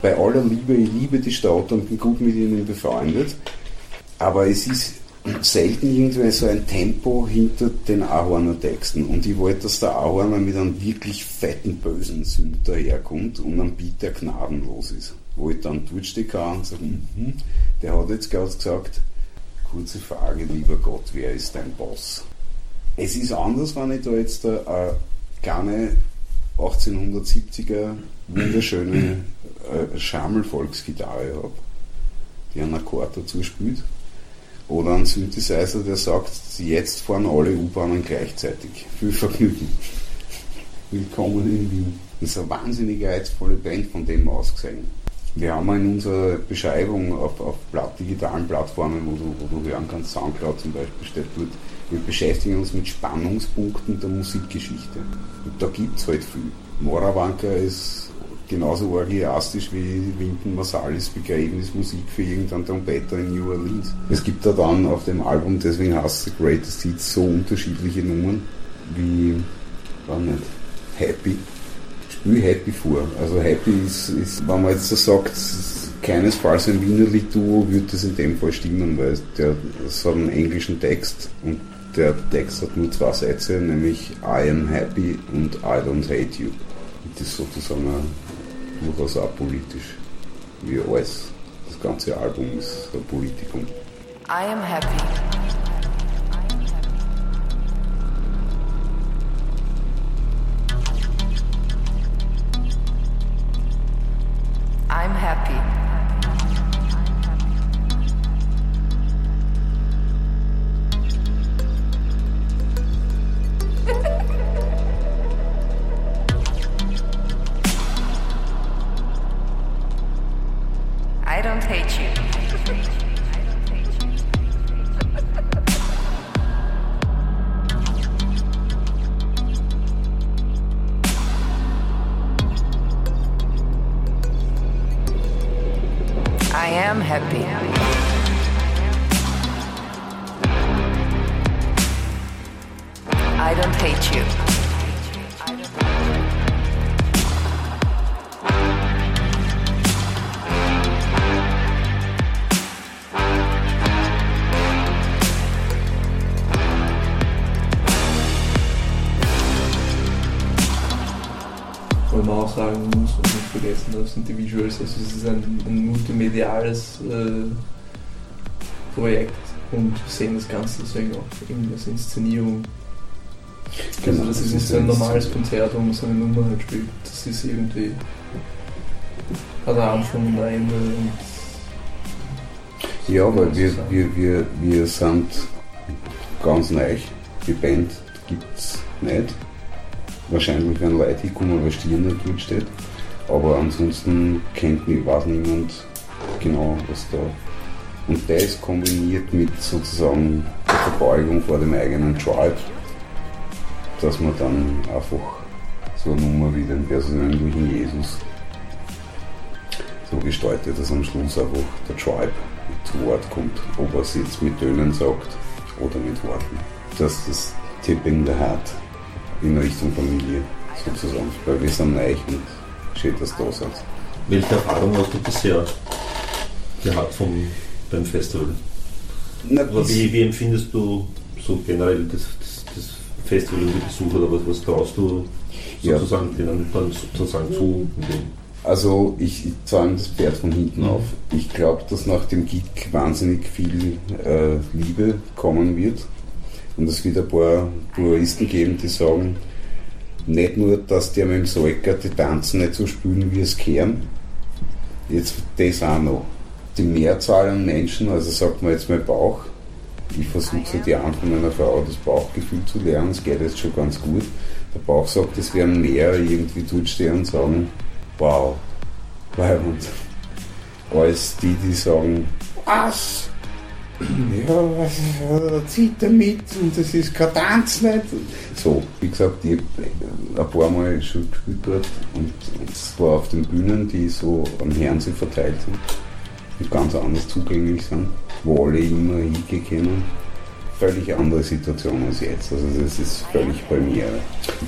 Bei aller Liebe, ich liebe die Stadt und bin gut mit ihnen befreundet. Aber es ist selten irgendwie so ein Tempo hinter den Ahorner Texten. Und ich wollte, dass der Ahorner mit einem wirklich fetten, bösen Sünd daherkommt und ein Beat, der gnadenlos ist. Wo ich dann durchstehen und sage, mhm, der hat jetzt gerade gesagt, kurze Frage, lieber Gott, wer ist dein Boss? Es ist anders, wenn ich da jetzt eine äh, kleine 1870er wunderschöne äh, Schamel-Volksgitarre habe, die einen Akkord dazu spielt. Oder ein Synthesizer, der sagt, jetzt fahren alle U-Bahnen gleichzeitig. Viel Vergnügen. Willkommen in Wien. Das ist eine wahnsinnig reizvolle Band von dem aus gesehen. Wir haben in unserer Beschreibung auf, auf digitalen Plattformen, wo du, wo du hören kannst, Soundcloud zum Beispiel, steht dort, wir beschäftigen uns mit Spannungspunkten der Musikgeschichte. Und da gibt es halt viel. Morawanka ist genauso orgiastisch wie Wynton Marsalis Begräbnismusik für irgendeinen Trompeter in New Orleans. Es gibt da dann auf dem Album, deswegen heißt The Greatest Hits, so unterschiedliche Nummern wie, war nicht, Happy. Spiel Happy vor. Also Happy ist, ist wenn man jetzt so sagt, keinesfalls ein Wiener Lied-Duo, würde das in dem Fall stimmen, weil der, hat einen englischen Text und der Text hat nur zwei Sätze, nämlich I am happy und I don't hate you. Das ist sozusagen ein, durchaus apolitisch, wie alles. Das ganze Album ist ein Politikum. I am happy. I'm happy. Sind die Visuals. Also es ist ein, ein multimediales äh, Projekt und wir sehen das Ganze deswegen auch eben als Inszenierung. Genau, also das ist nicht so ein normales Konzert, wo man so eine Nummer halt spielt. Das ist irgendwie hat ein Anfang und ein Ende und Ja, weil wir, wir, wir, wir sind ganz neu. Die Band gibt es nicht. Wahrscheinlich werden Leute hinkommen, weil Stirn nicht dort steht. Aber ansonsten kennt mich, weiß niemand genau, was da. Und das kombiniert mit sozusagen der Verbeugung vor dem eigenen Tribe, dass man dann einfach so eine Nummer wie den persönlichen Jesus so gestaltet, dass am Schluss einfach der Tribe zu Wort kommt, ob er es jetzt mit Tönen sagt oder mit Worten. Dass das Tipping the Heart in Richtung Familie sozusagen, weil wir sind neu und schön, dass du da seid. Welche Erfahrung hast du bisher gehabt vom, beim Festival? Na, wie, wie empfindest du so generell das, das, das Festival und die Besucher oder was, was traust du Ja. sozusagen denen dann sozusagen zu? Also ich, ich zäume das Pferd von hinten auf. Ich glaube, dass nach dem Gig wahnsinnig viel äh, Liebe kommen wird. Und es wird ein paar Pluralisten geben, die sagen, nicht nur, dass die mit dem Salker die Tanzen nicht so spielen, wie es kehren, jetzt das auch noch. Die Mehrzahl an Menschen, also sagt man jetzt mein Bauch, ich versuche seit Jahren von meiner Frau das Bauchgefühl zu lernen, es geht jetzt schon ganz gut. Der Bauch sagt, es werden mehr irgendwie dort stehen und sagen, wow, leibend. Als die, die sagen, was? Ja, was, zieht er mit und das ist kein Tanz nicht. So, wie gesagt, ich habe ein paar Mal schon gespielt dort und es war auf den Bühnen, die so am Fernsehen verteilt sind und ganz anders zugänglich sind, wo alle immer hingehen können. Völlig andere Situation als jetzt. Also das ist völlig Premiere.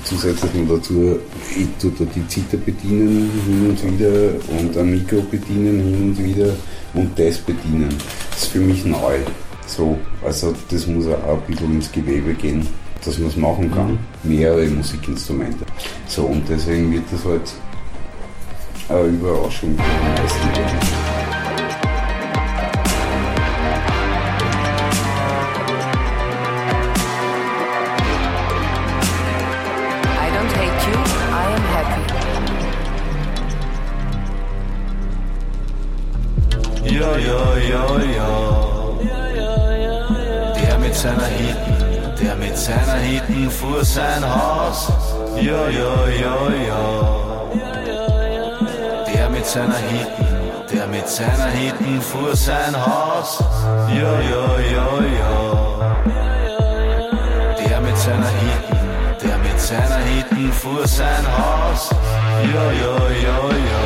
Zusätzlich noch dazu, ich tue da die Zither bedienen hin und wieder und ein Mikro bedienen hin und wieder und das bedienen. Das ist für mich neu. So, also das muss auch ein bisschen ins Gewebe gehen, dass man es machen kann. Mehrere Musikinstrumente. So, und deswegen wird das halt eine Überraschung für die meisten Hitten vor sein Haus. Ja, ja, ja, ja. Der mit seiner Hitten, der mit seiner Hitten vor sein Haus. Ja, ja, ja, ja. Der mit seiner Hitten, der mit seiner Hitten vor sein Haus. Ja, ja, ja, ja.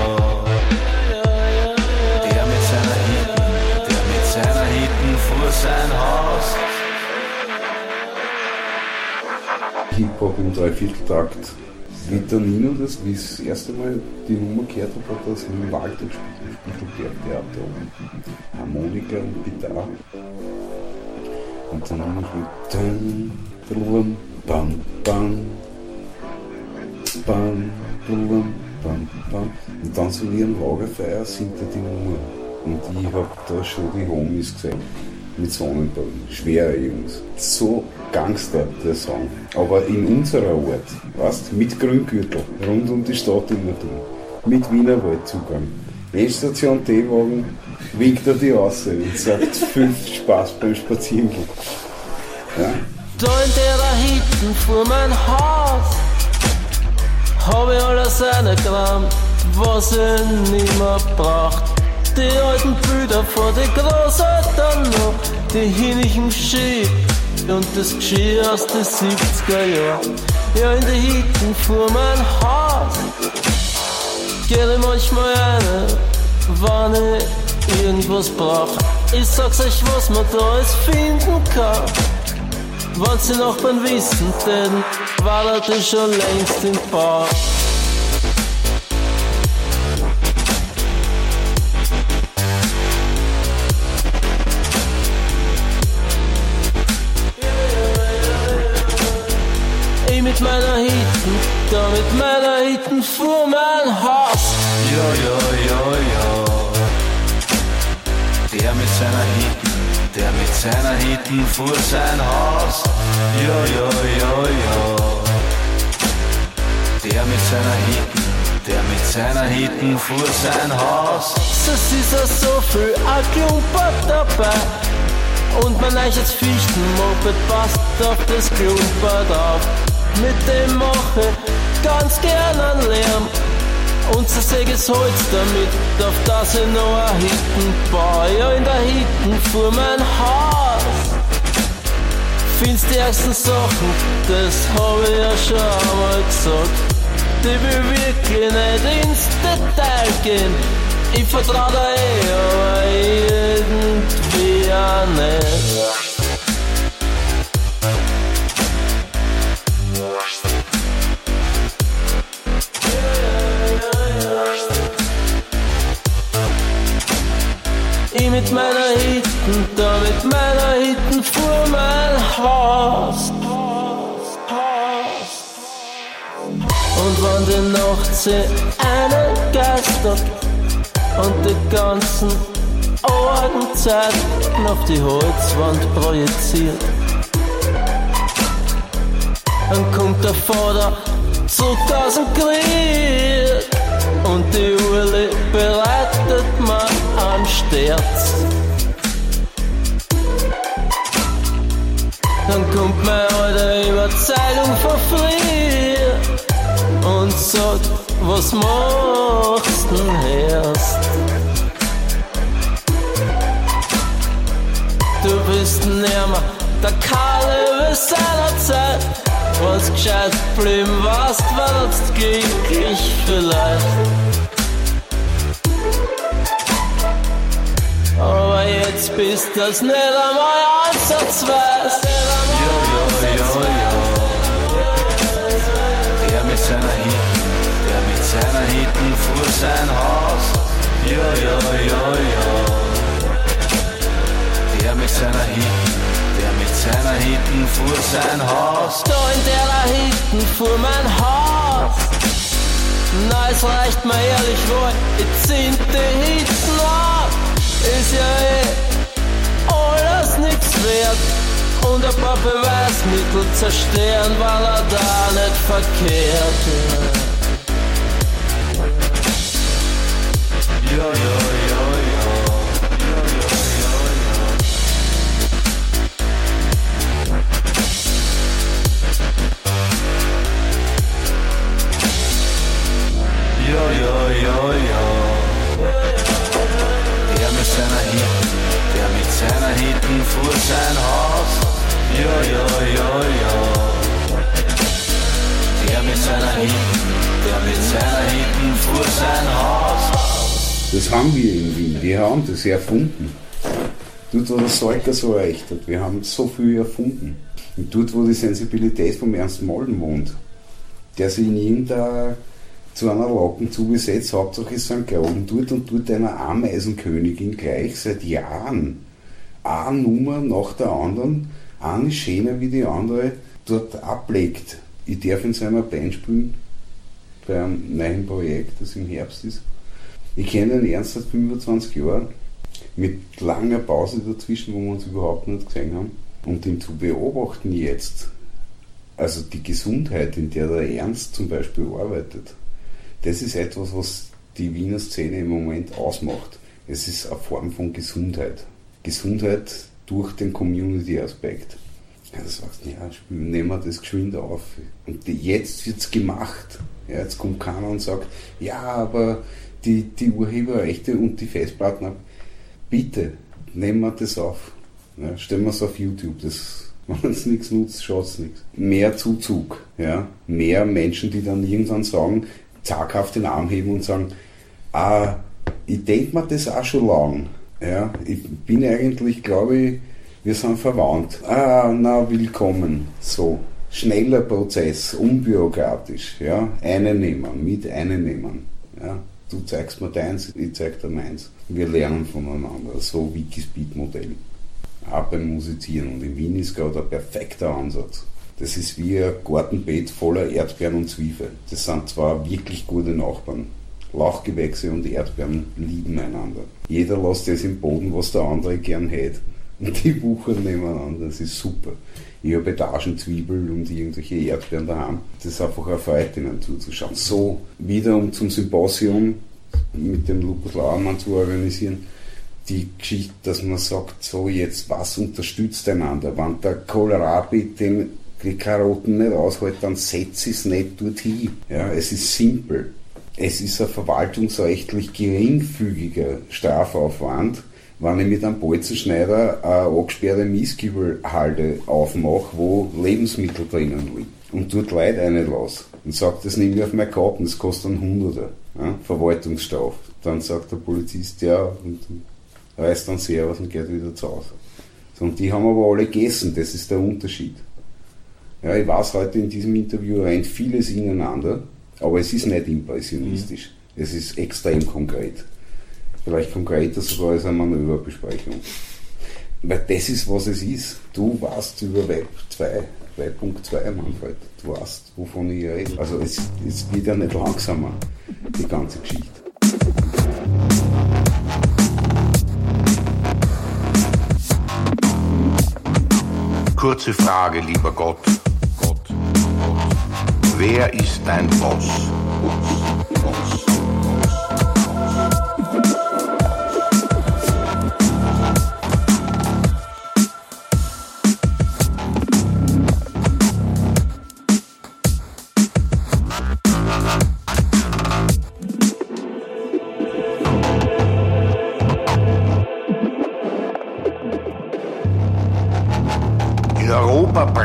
Hip-Hop im Dreivierteltakt. Wie der Nino das, wie ich das erste Mal die Nummer gehört habe, hat das im Walter gespielt, im Stuttgart-Theater. Harmonika und Gitarre. Und dann haben wir blum, bam, bam, bam, blum, bam, bam. Und dann so wie ein Lagerfeuer singt er die Nummer. Und ich habe da schon die Homies gesehen. Mit Sonnenbrillen. Schwere Jungs. So Gangster, der Song. Aber in unserer Art. Weißt mit Grüngürtel. Rund um die Stadt immer drin. Mit Wienerwaldzugang. Endstation T-Wagen. Winkt er die aus und sagt viel Spaß beim Spazierengehen. Ja. Da in der Hitten vor mein Haus hab ich alles reingekramt, was ich nimmer braucht. Die alten von den Großeltern noch die hinnigen Ski und das Geschirr aus den 70er Jahren. Ja, in der Hitten vor mein gehe ich manchmal eine, wann ich irgendwas brauch. Ich sag's euch, was man da alles finden kann. Wenn sie Nachbarn wissen, denn war er schon längst im Bauch. Mit meiner Hitten, da mit meiner Hitten vor mein Haus. Ja, ja, ja, ja. Der mit seiner Hitten, der mit seiner Hitten vor sein Haus. Ja, ja, ja, ja. Der mit seiner Hitten, der mit seiner Hitten vor sein Haus. Es ist ja so viel Aklumpert dabei. Und mein neues Fichtenmoped passt auf das Klumpert auf mit dem mache ganz gern an Lärm. Und zersäge es Holz damit, auf das ich noch ein Hitten baue. Ja, in der Hitten vor mein Haus. Findest die ersten Sachen, das habe ich ja schon einmal gesagt. Die will wirklich nicht ins Detail gehen. Ich vertraue da eh, aber irgendwie auch nicht. Mit meiner Hitten, da mit meiner Hitten vor mein Haus. Und wenn die Nacht sie einen geistert und die ganzen Augenzeiten auf die Holzwand projiziert, dann kommt der zurück aus dem Krieg und die Urli bereitet man am Sterz. Dann kommt meine alte Überzeugung von früher und sagt, was machst denn erst? Du bist nimmer der Kalle seiner Zeit, was gescheit blieben warst, warst glücklich vielleicht. Aber jetzt bist das nicht einmal ansatzweise. Ja, ja, ja, ja. Der mit seiner Hitten, der mit seiner Hitten vor sein Haus. Ja, ja, ja, ja. Der mit seiner Hitten, seiner Hitten vor sein Haus. Da in der Hitten vor mein Haus. Na, es reicht mir ehrlich wohl, jetzt sind die Hitten ab ist ja eh alles nichts wert. Und ein paar Beweismittel zerstören, weil er da nicht verkehrt. Ja, ja, ja. Vor sein Haus. Ja, ja, ja, ja. Der mit seiner Hitten, der mit seiner Hitten vor sein Haus. Das haben wir in Wien, wir haben das erfunden. Dort, wo der Salter so erreicht hat, wir haben so viel erfunden. Und dort, wo die Sensibilität vom Ernst Molden wohnt, der sich in irgendeiner zu einer Locken zugesetzt, Hauptsache es sind Graben dort und dort einer Ameisenkönigin gleich seit Jahren. Eine Nummer nach der anderen, eine schöner wie die andere, dort ablegt. Ich darf in seiner Band spielen, bei einem neuen Projekt, das im Herbst ist. Ich kenne ihn ernst seit 25 Jahren, mit langer Pause dazwischen, wo wir uns überhaupt nicht gesehen haben. Und ihn zu beobachten jetzt, also die Gesundheit, in der der Ernst zum Beispiel arbeitet, das ist etwas, was die Wiener Szene im Moment ausmacht. Es ist eine Form von Gesundheit. Gesundheit durch den Community-Aspekt. Also sagst ja, nehmen wir das geschwind auf. Und jetzt wird es gemacht. Ja, jetzt kommt keiner und sagt, ja, aber die, die Urheberrechte und die Festplatten, bitte, nehmen wir das auf. Ja, stellen wir es auf YouTube. Das, wenn es nichts nutzt, schaut es nichts. Mehr Zuzug. Ja? Mehr Menschen, die dann irgendwann sagen, zaghaft den Arm heben und sagen, ah, ich denke mir das auch schon lang. Ja? Ich bin eigentlich, glaube ich, wir sind verwandt. Ah, na, willkommen. So. Schneller Prozess, unbürokratisch. Ja? Einen nehmen, mit einen nehmen. Ja? Du zeigst mir deins, ich zeig dir meins. Wir lernen voneinander. So Wikispeed-Modell. Auch beim Musizieren. Und in Wien ist gerade ein perfekter Ansatz. Das ist wie ein Gartenbeet voller Erdbeeren und Zwiebeln. Das sind zwar wirklich gute Nachbarn. Lauchgewächse und Erdbeeren lieben einander. Jeder lässt das im Boden, was der andere gern hätte. Und die wuchern nebeneinander. Das ist super. Ich habe Etagenzwiebeln und irgendwelche Erdbeeren daheim. Das ist einfach eine Freude, ihnen zuzuschauen. So, wieder um zum Symposium mit dem Lukas Lauermann zu organisieren, die Geschichte, dass man sagt, so jetzt, was unterstützt einander? Wenn der Kohlrabi den, die Karotten nicht aushält, dann setzt es nicht dorthin. Ja, es ist simpel. Es ist ein verwaltungsrechtlich geringfügiger Strafaufwand, wenn ich mit einem Bolzenschneider eine angesperrte Mieskübelhalde aufmache, wo Lebensmittel drinnen liegen und dort Leute reinlasse und sage, das nehme ich auf meine Karten, das kostet einen Hunderter, ja, Verwaltungsstraf. Dann sagt der Polizist, ja, und reißt dann sehr aus und geht wieder zu Hause. So, und die haben aber alle gegessen, das ist der Unterschied. Ja, ich weiß heute in diesem Interview rein vieles ineinander, aber es ist nicht impressionistisch. Mhm. Es ist extrem konkret. Vielleicht konkreter sogar als eine Manöverbesprechung. Weil das ist, was es ist. Du warst über Web 2, 2.2, Manfred. Du weißt, wovon ich rede. Also es, es wird ja nicht langsamer, die ganze Geschichte. Kurze Frage, lieber Gott. Wer ist dein Boss? Boss, Boss.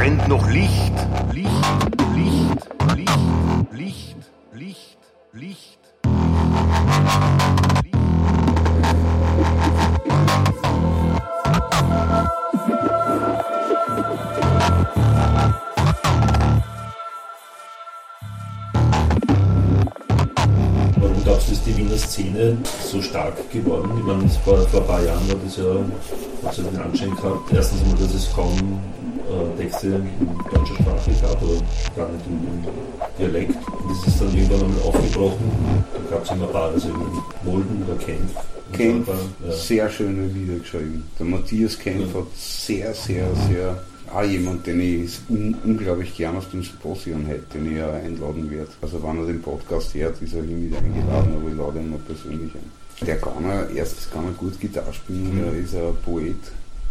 brennt noch. Licht, so stark geworden? Ich meine, vor, vor ein paar Jahren war das ja, hat ja den Anschein gehabt, erstens einmal, dass es kaum äh, Texte in deutscher Sprache gab oder gar nicht im, Dialekt. Und das ist dann irgendwann einmal aufgebrochen. Da gab es immer ein paar, also in Molden oder Kempf. Kempf, ja. sehr schöne Lieder geschrieben. Der Matthias Kempf ja. hat sehr, sehr, sehr auch jemand, den ich un unglaublich gern auf dem Symposium hätte, den ich auch einladen werde. Also wenn er den Podcast hört, ist er nicht eingeladen, aber ich lade ihn mal persönlich ein. Der kann er, erstens kann er gut Gitarre spielen, mhm. er ist ein Poet,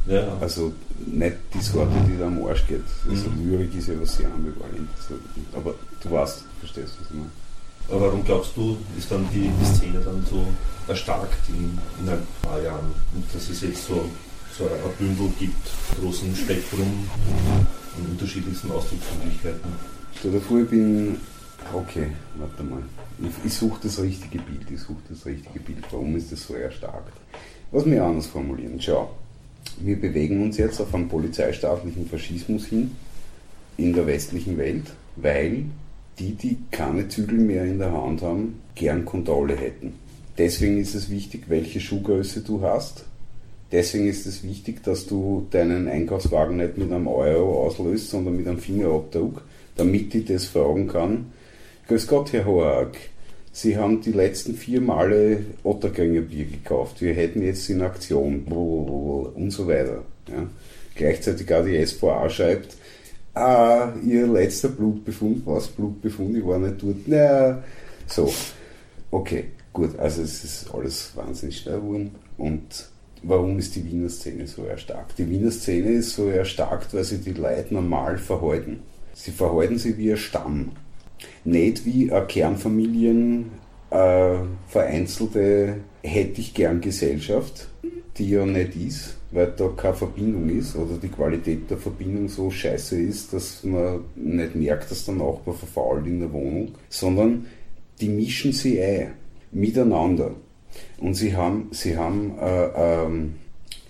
ja. Also nicht die Sorte, die da am Arsch geht. Also mhm. Lyrik ist ja was sehr ambivalent. Aber du weißt, verstehst, was ich meine. Aber warum glaubst du, ist dann die, die Szene dann so erstarkt in, in ein paar Jahren? Und dass es jetzt so, so ein Bündel gibt, großen Spektrum und unterschiedlichsten Ausdrucksmöglichkeiten? Stell dir vor, ich bin. Okay, warte mal. Ich, ich suche das richtige Bild. Ich suche das richtige Bild. Warum ist das so erstarkt? Lass mich anders formulieren. Schau wir bewegen uns jetzt auf einen polizeistaatlichen Faschismus hin in der westlichen Welt, weil die, die keine Zügel mehr in der Hand haben, gern Kontrolle hätten. Deswegen ist es wichtig, welche Schuhgröße du hast. Deswegen ist es wichtig, dass du deinen Einkaufswagen nicht mit einem Euro auslöst, sondern mit einem Fingerabdruck, damit ich das fragen kann. Grüß Gott, Herr Hoag, Sie haben die letzten vier Male Ottergringer Bier gekauft. Wir hätten jetzt in Aktion und so weiter. Ja. Gleichzeitig auch die SVA schreibt, ah, ihr letzter Blutbefund, was Blutbefund, ich war nicht dort. Na, so. Okay, gut, also es ist alles wahnsinnig schnell geworden. Und warum ist die Wiener Szene so erstarkt? Die Wiener Szene ist so erstarkt, weil sie die Leute normal verhalten. Sie verhalten sich wie ein Stamm nicht wie eine Kernfamilien, äh, vereinzelte hätte ich gern Gesellschaft, die ja nicht ist, weil da keine Verbindung ist oder die Qualität der Verbindung so scheiße ist, dass man nicht merkt, dass der Nachbar verfault in der Wohnung, sondern die mischen sie ein, miteinander. Und sie haben, sie haben äh, ähm,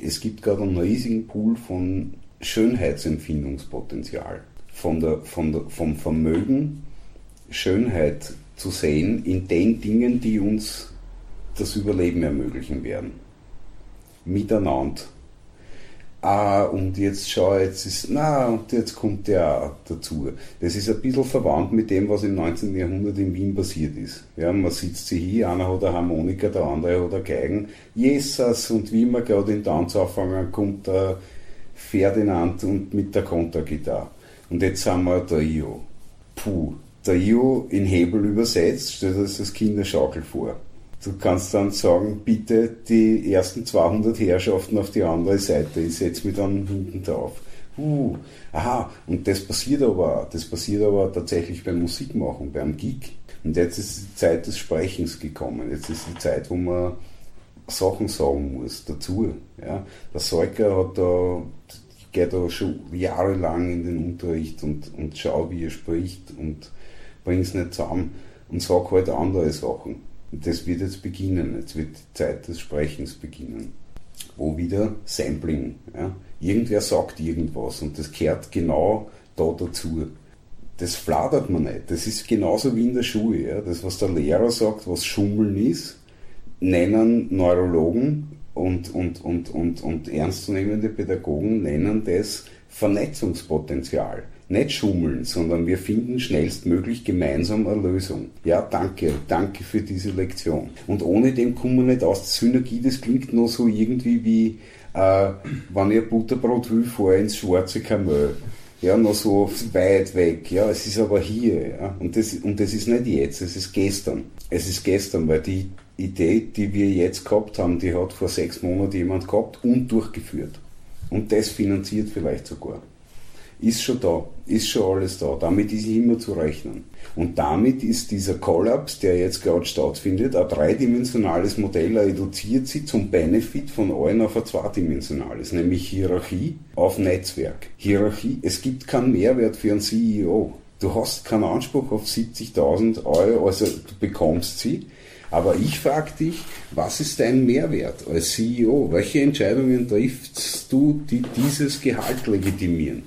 es gibt gerade einen riesigen Pool von Schönheitsempfindungspotenzial, von der, von der, vom Vermögen, Schönheit zu sehen in den Dingen, die uns das Überleben ermöglichen werden. Miteinander. Ah, und jetzt schau, jetzt ist, na, und jetzt kommt der dazu. Das ist ein bisschen verwandt mit dem, was im 19. Jahrhundert in Wien passiert ist. Ja, man sitzt sich hier, einer hat eine Harmonika, der andere hat eine Geigen. Jesus, und wie man gerade in Tanz anfangen, kommt der Ferdinand und mit der Kontergitarre. Und jetzt haben wir der Io. Puh, der Io in Hebel übersetzt, stellt das als Kinderschaukel vor. Du kannst dann sagen, bitte die ersten 200 Herrschaften auf die andere Seite, ich setze mich dann hinten drauf. Uh, aha, und das passiert aber, das passiert aber tatsächlich beim Musikmachen, beim Gig. Und jetzt ist die Zeit des Sprechens gekommen. Jetzt ist die Zeit, wo man Sachen sagen muss dazu. Ja. Der Seuker hat da, geht da schon jahrelang in den Unterricht und, und schaut, wie er spricht und bringt es nicht zusammen und sagt halt andere Sachen. Und das wird jetzt beginnen. Jetzt wird die Zeit des Sprechens beginnen. Wo wieder Sampling. Ja. Irgendwer sagt irgendwas und das gehört genau da dazu. Das fladert man nicht. Das ist genauso wie in der Schule. Ja. Das, was der Lehrer sagt, was Schummeln ist, nennen Neurologen und, und, und, und, und ernstzunehmende Pädagogen nennen das Vernetzungspotenzial nicht schummeln, sondern wir finden schnellstmöglich gemeinsam eine Lösung. Ja, danke, danke für diese Lektion. Und ohne dem kommen wir nicht aus. Synergie, das klingt nur so irgendwie wie, äh, wenn ihr Butterbrot will, vor ins schwarze Kamel. Ja, noch so weit weg. Ja, es ist aber hier. Ja. Und, das, und das ist nicht jetzt, es ist gestern. Es ist gestern, weil die Idee, die wir jetzt gehabt haben, die hat vor sechs Monaten jemand gehabt und durchgeführt. Und das finanziert vielleicht sogar ist schon da, ist schon alles da. Damit ist immer zu rechnen. Und damit ist dieser Kollaps, der jetzt gerade stattfindet, ein dreidimensionales Modell, reduziert sich zum Benefit von allen auf ein zweidimensionales, nämlich Hierarchie auf Netzwerk. Hierarchie, es gibt keinen Mehrwert für einen CEO. Du hast keinen Anspruch auf 70.000 Euro, also du bekommst sie. Aber ich frage dich, was ist dein Mehrwert als CEO? Welche Entscheidungen triffst du, die dieses Gehalt legitimieren?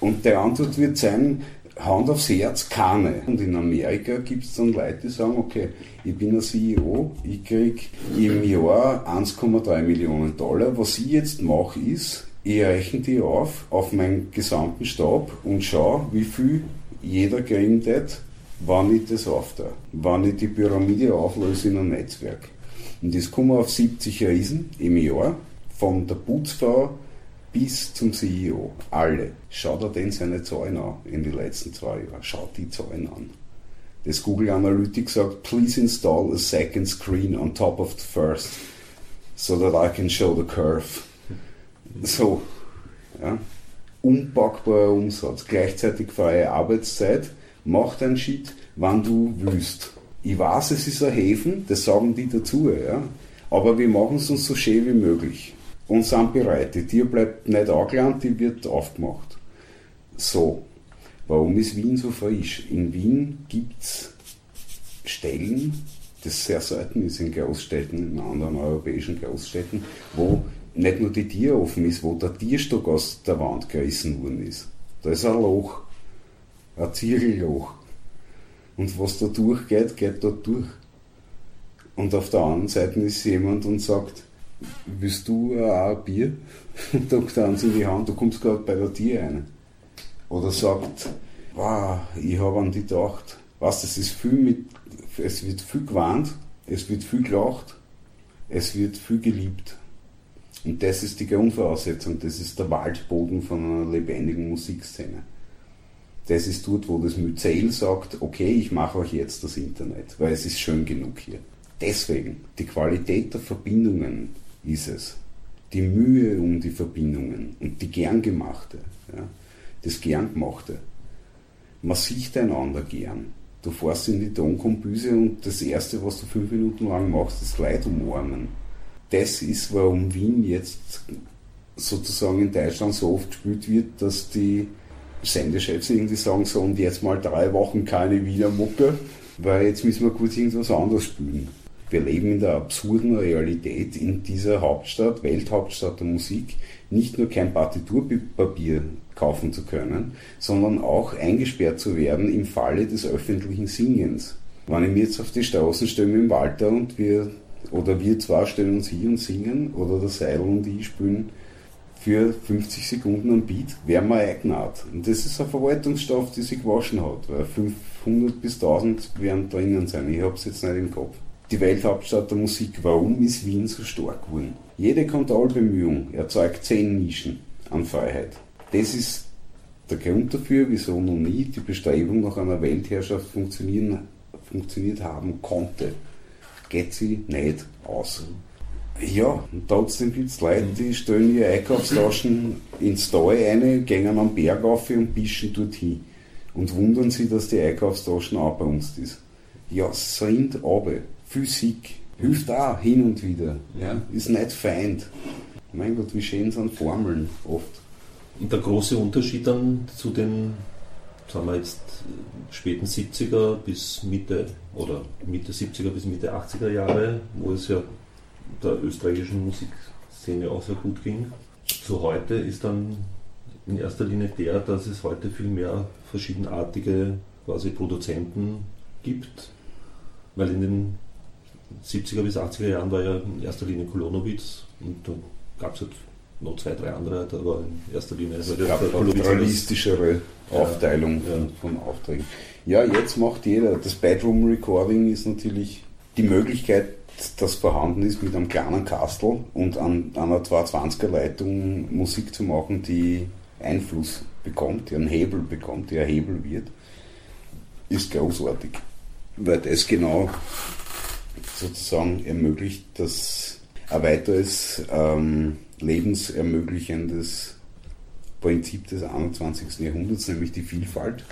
Und die Antwort wird sein, Hand aufs Herz, keine. Und in Amerika gibt es dann Leute, die sagen, okay, ich bin ein CEO, ich kriege im Jahr 1,3 Millionen Dollar. Was ich jetzt mache ist, ich rechne die auf, auf meinen gesamten Stab und schaue, wie viel jeder wird, wann ich das aufteile. Wann ich die Pyramide auflöse in ein Netzwerk. Und das kommen auf 70 Riesen im Jahr, von der Putzfrau bis zum CEO. Alle. Schaut er denn seine Zahlen an in den letzten zwei Jahren. Schaut die Zahlen an. Das Google Analytics sagt, please install a second screen on top of the first, so that I can show the curve. So, ja. Unpackbarer Umsatz, gleichzeitig freie Arbeitszeit, mach dein Shit, wann du willst. Ich weiß, es ist ein Häfen, das sagen die dazu, ja. aber wir machen es uns so schön wie möglich und sind bereit. Die Tür bleibt nicht angelangt, die wird aufgemacht. So, warum ist Wien so frisch? In Wien gibt es Stellen, das sehr selten ist in Großstädten, in anderen europäischen Großstädten, wo nicht nur die Tür offen ist, wo der Tierstock aus der Wand gerissen worden ist. Da ist ein Loch, ein Zirkelloch. Und was da durchgeht, geht dort durch. Und auf der anderen Seite ist jemand und sagt, willst du auch ein Bier? Und er uns in die Hand, du kommst gerade bei der Tür rein. Oder sagt, wow, ich habe an die gedacht. Was, es ist viel mit, es wird viel gewarnt, es wird viel gelacht, es wird viel geliebt. Und das ist die Grundvoraussetzung, das ist der Waldboden von einer lebendigen Musikszene. Das ist dort, wo das Myzel sagt, okay, ich mache euch jetzt das Internet, weil es ist schön genug hier. Deswegen, die Qualität der Verbindungen ist es. Die Mühe um die Verbindungen und die gern gemachte, ja, das gern gemachte. Man sieht einander gern. Du fährst in die Tonkombüse und das Erste, was du fünf Minuten lang machst, ist Leid umarmen. das ist, warum Wien jetzt sozusagen in Deutschland so oft gespielt wird, dass die Sendechefs irgendwie sagen, so und jetzt mal drei Wochen keine Wiener Mucke, weil jetzt müssen wir kurz irgendwas anderes spielen. Wir leben in der absurden Realität in dieser Hauptstadt, Welthauptstadt der Musik, nicht nur kein Partiturpapier kaufen zu können, sondern auch eingesperrt zu werden im Falle des öffentlichen Singens. Wenn ich mir jetzt auf die Straßen stelle dem Walter und wir, oder wir zwei stellen uns hier und singen, oder der Seidel und ich spielen für 50 Sekunden am Beat, wären wir eingenäht. Und das ist ein Verwaltungsstoff, die sich gewaschen hat, weil 500 bis 1000 werden drinnen sein. Ich habe es jetzt nicht im Kopf die Welthauptstadt der Musik. Warum ist Wien so stark geworden? Jede Kontrollbemühung erzeugt zehn Nischen an Freiheit. Das ist der Grund dafür, wieso noch nie die Bestrebung nach einer Weltherrschaft funktionieren, funktioniert haben konnte. Geht sie nicht aus. Ja, und trotzdem gibt es Leute, die stellen ihre Einkaufstaschen ins Stall ein, gehen am Berg auf und bischen dorthin. Und wundern sich, dass die Einkaufstaschen uns ist. Ja, sind aber. Physik hilft auch hin und wieder. Ja? Ist nicht Feind. Mein Gott, wie schön sind Formeln oft. Und der große Unterschied dann zu den, sagen wir jetzt, späten 70er bis Mitte oder Mitte 70er bis Mitte 80er Jahre, wo es ja der österreichischen Musikszene auch sehr gut ging. Zu heute ist dann in erster Linie der, dass es heute viel mehr verschiedenartige quasi Produzenten gibt, weil in den 70er bis 80er Jahren war ja in erster Linie Kolonowitz und da gab es halt noch zwei, drei andere, da war in erster Linie es gab eine realistischere Aufteilung ja, von, von Aufträgen. Ja, jetzt macht jeder. Das Bedroom Recording ist natürlich die Möglichkeit, das vorhanden ist, mit einem kleinen Kastel und an, einer 220er Leitung Musik zu machen, die Einfluss bekommt, die einen Hebel bekommt, die ein Hebel wird, ist großartig. Weil das genau sozusagen ermöglicht, dass ein weiteres ähm, lebensermöglichendes Prinzip des 21. Jahrhunderts, nämlich die Vielfalt,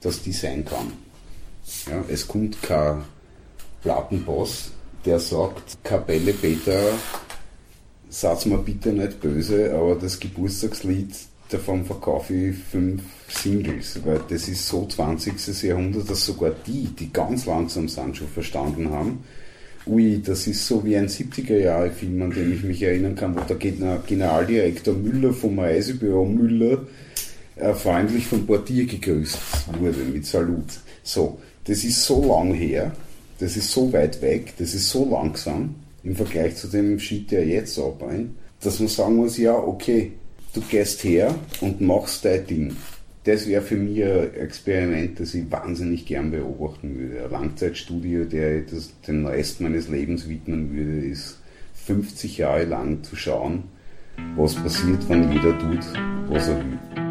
dass die sein kann. Ja, es kommt kein Plattenboss, der sagt, Kapelle Peter, sag's mir bitte nicht böse, aber das Geburtstagslied davon verkaufe ich fünf Singles, weil das ist so 20. Jahrhundert, dass sogar die, die ganz langsam sind, schon verstanden haben, ui, das ist so wie ein 70er-Jahre-Film, an den ich mich erinnern kann, wo der Generaldirektor Müller vom Reisebüro Müller äh, freundlich vom Portier gegrüßt wurde mit Salut. So, das ist so lang her, das ist so weit weg, das ist so langsam im Vergleich zu dem Shit, der jetzt abbrennt, dass man sagen muss, ja, okay, du gehst her und machst dein Ding. Das wäre für mich ein Experiment, das ich wahnsinnig gern beobachten würde. Eine Langzeitstudie, der ich das, den Rest meines Lebens widmen würde, ist 50 Jahre lang zu schauen, was passiert, wenn jeder tut, was er will.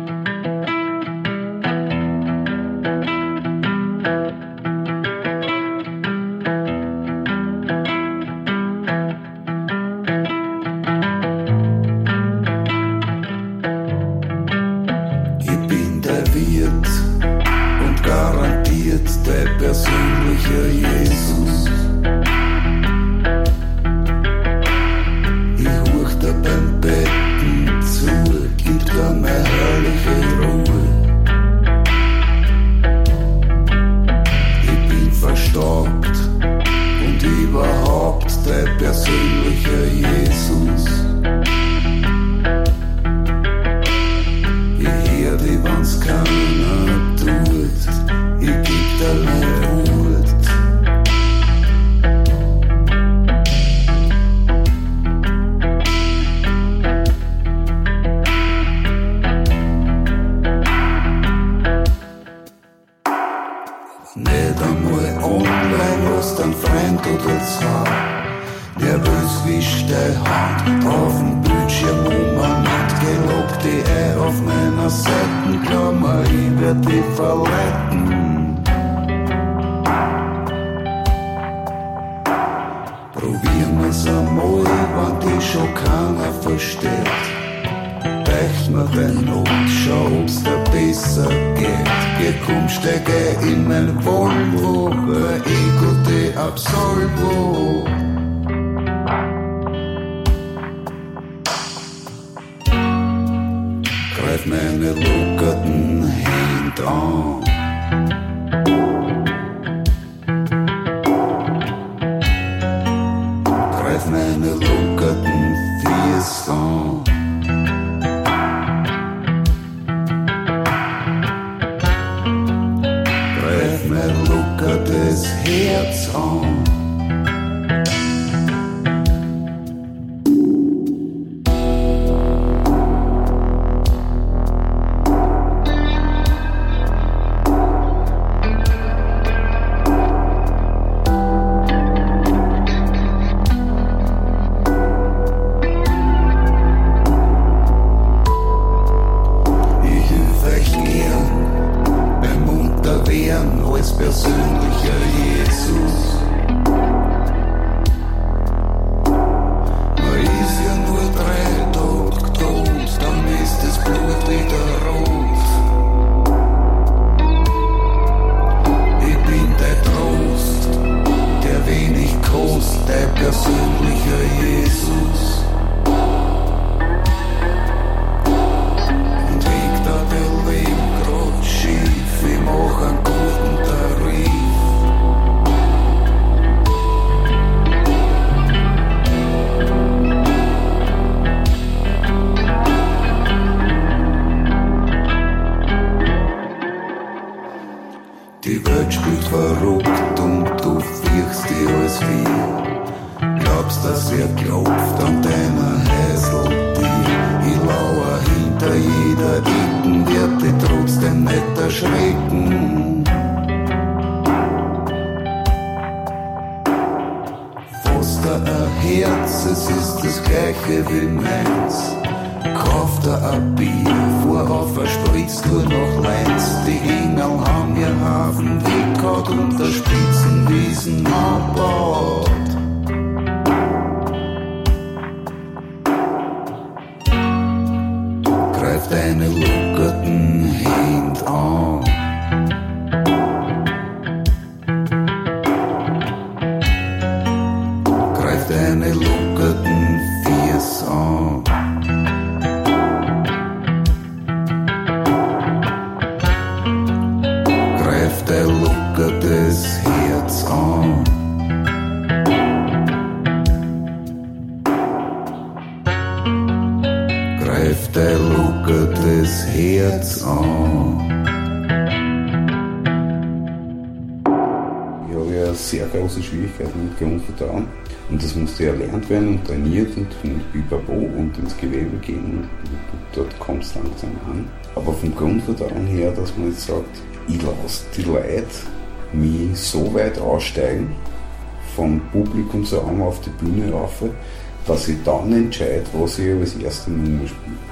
Große Schwierigkeiten mit Grundvertrauen. Und das musste erlernt werden und trainiert und von Bibabo und ins Gewebe gehen. Und dort kommt es langsam an. Aber vom Grundvertrauen her, dass man jetzt sagt, ich lasse die Leute mich so weit aussteigen, vom Publikumsraum auf die Bühne rauf, dass ich dann entscheide, was ich als erste Nummer spiele.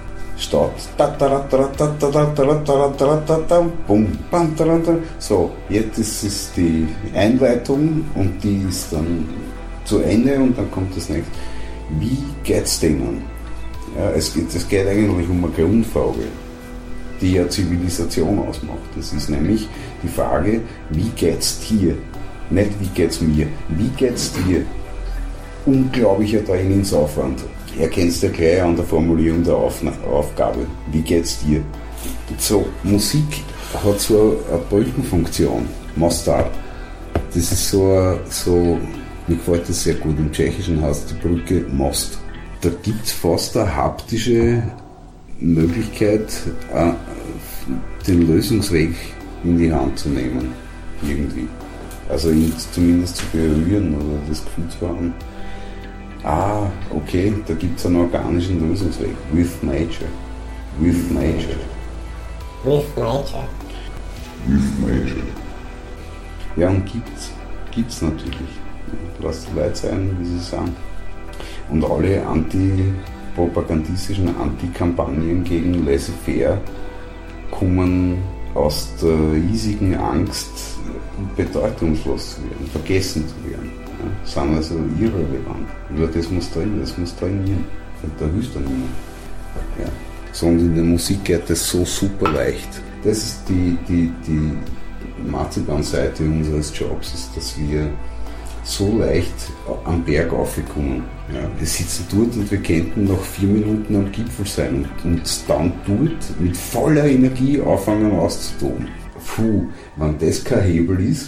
Taran. so, jetzt ist es die Einleitung und die ist dann zu Ende und dann kommt das nächste. Wie geht's denen? Ja, es, geht, es geht eigentlich um eine Grundfrage, die ja Zivilisation ausmacht. Das ist nämlich die Frage, wie geht's dir? Nicht wie geht's mir, wie geht's dir? Unglaublicher Trainingsaufwand. Erkennst du gleich an der Formulierung der Aufgabe. Wie geht's dir? So, Musik hat so eine Brückenfunktion. Mostar. Das ist so, so mir gefällt das sehr gut. Im Tschechischen heißt die Brücke Most. Da gibt es fast eine haptische Möglichkeit, äh, den Lösungsweg in die Hand zu nehmen. Irgendwie. Also ihn zumindest zu berühren oder das Gefühl zu haben, ah, okay, da gibt es einen organischen Lösungsweg. With nature. With nature. With nature. With nature. Ja, und gibt's. Gibt's natürlich. Lass die Leute sein, wie sie sind. Und alle antipropagandistischen Antikampagnen gegen Laissez-faire kommen aus der riesigen Angst, bedeutungslos zu werden, vergessen zu werden. Sind also irrelevant. Über das muss drin, das muss trainieren. Und da hilft dann niemand. Ja. So, und in der Musik geht das so super leicht. Das ist die, die, die Marzipan-Seite unseres Jobs, ist, dass wir so leicht am Berg aufgekommen. Ja, wir sitzen dort und wir könnten noch vier Minuten am Gipfel sein und uns dann dort mit voller Energie anfangen auszutoben. Puh, wenn das kein Hebel ist.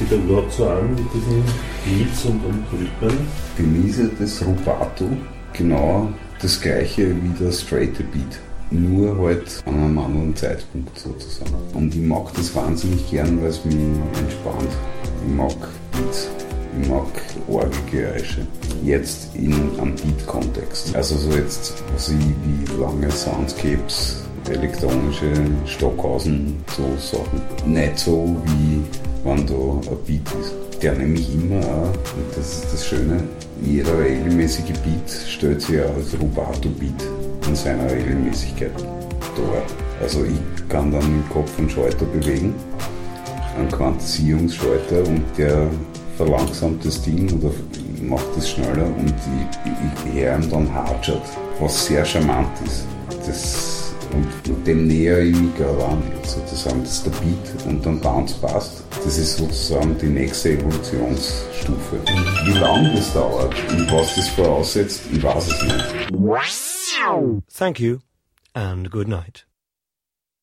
Dich da überhaupt so an mit diesen Beats und, und Rhythmen? Ist das Rubato genau das gleiche wie der straight Beat. Nur halt an einem anderen Zeitpunkt sozusagen. Und ich mag das wahnsinnig gern, weil es mich entspannt. Ich mag Beats. Ich mag Orgelgeräusche. Jetzt in einem Beat-Kontext. Also so jetzt, was ich wie lange Soundscapes, elektronische Stockhausen, so Sachen. Nicht so wie wenn da ein Beat ist. Der nämlich immer auch, und das ist das Schöne, jeder regelmäßige Beat stellt sich auch als Rubato-Beat in seiner Regelmäßigkeit dar. Also ich kann dann im Kopf einen Schalter bewegen, einen Quantisierungsschalter und der verlangsamt das Ding oder macht es schneller und ich, ich, ich höre ihm dann Hardshot, was sehr charmant ist. Das und dem näher ich mich gerade an, sozusagen. Das ist der Beat und dann Bounce passt. Das ist sozusagen die nächste Evolutionsstufe. Wie lange das dauert und was das voraussetzt, ich weiß es nicht. Thank you and good night.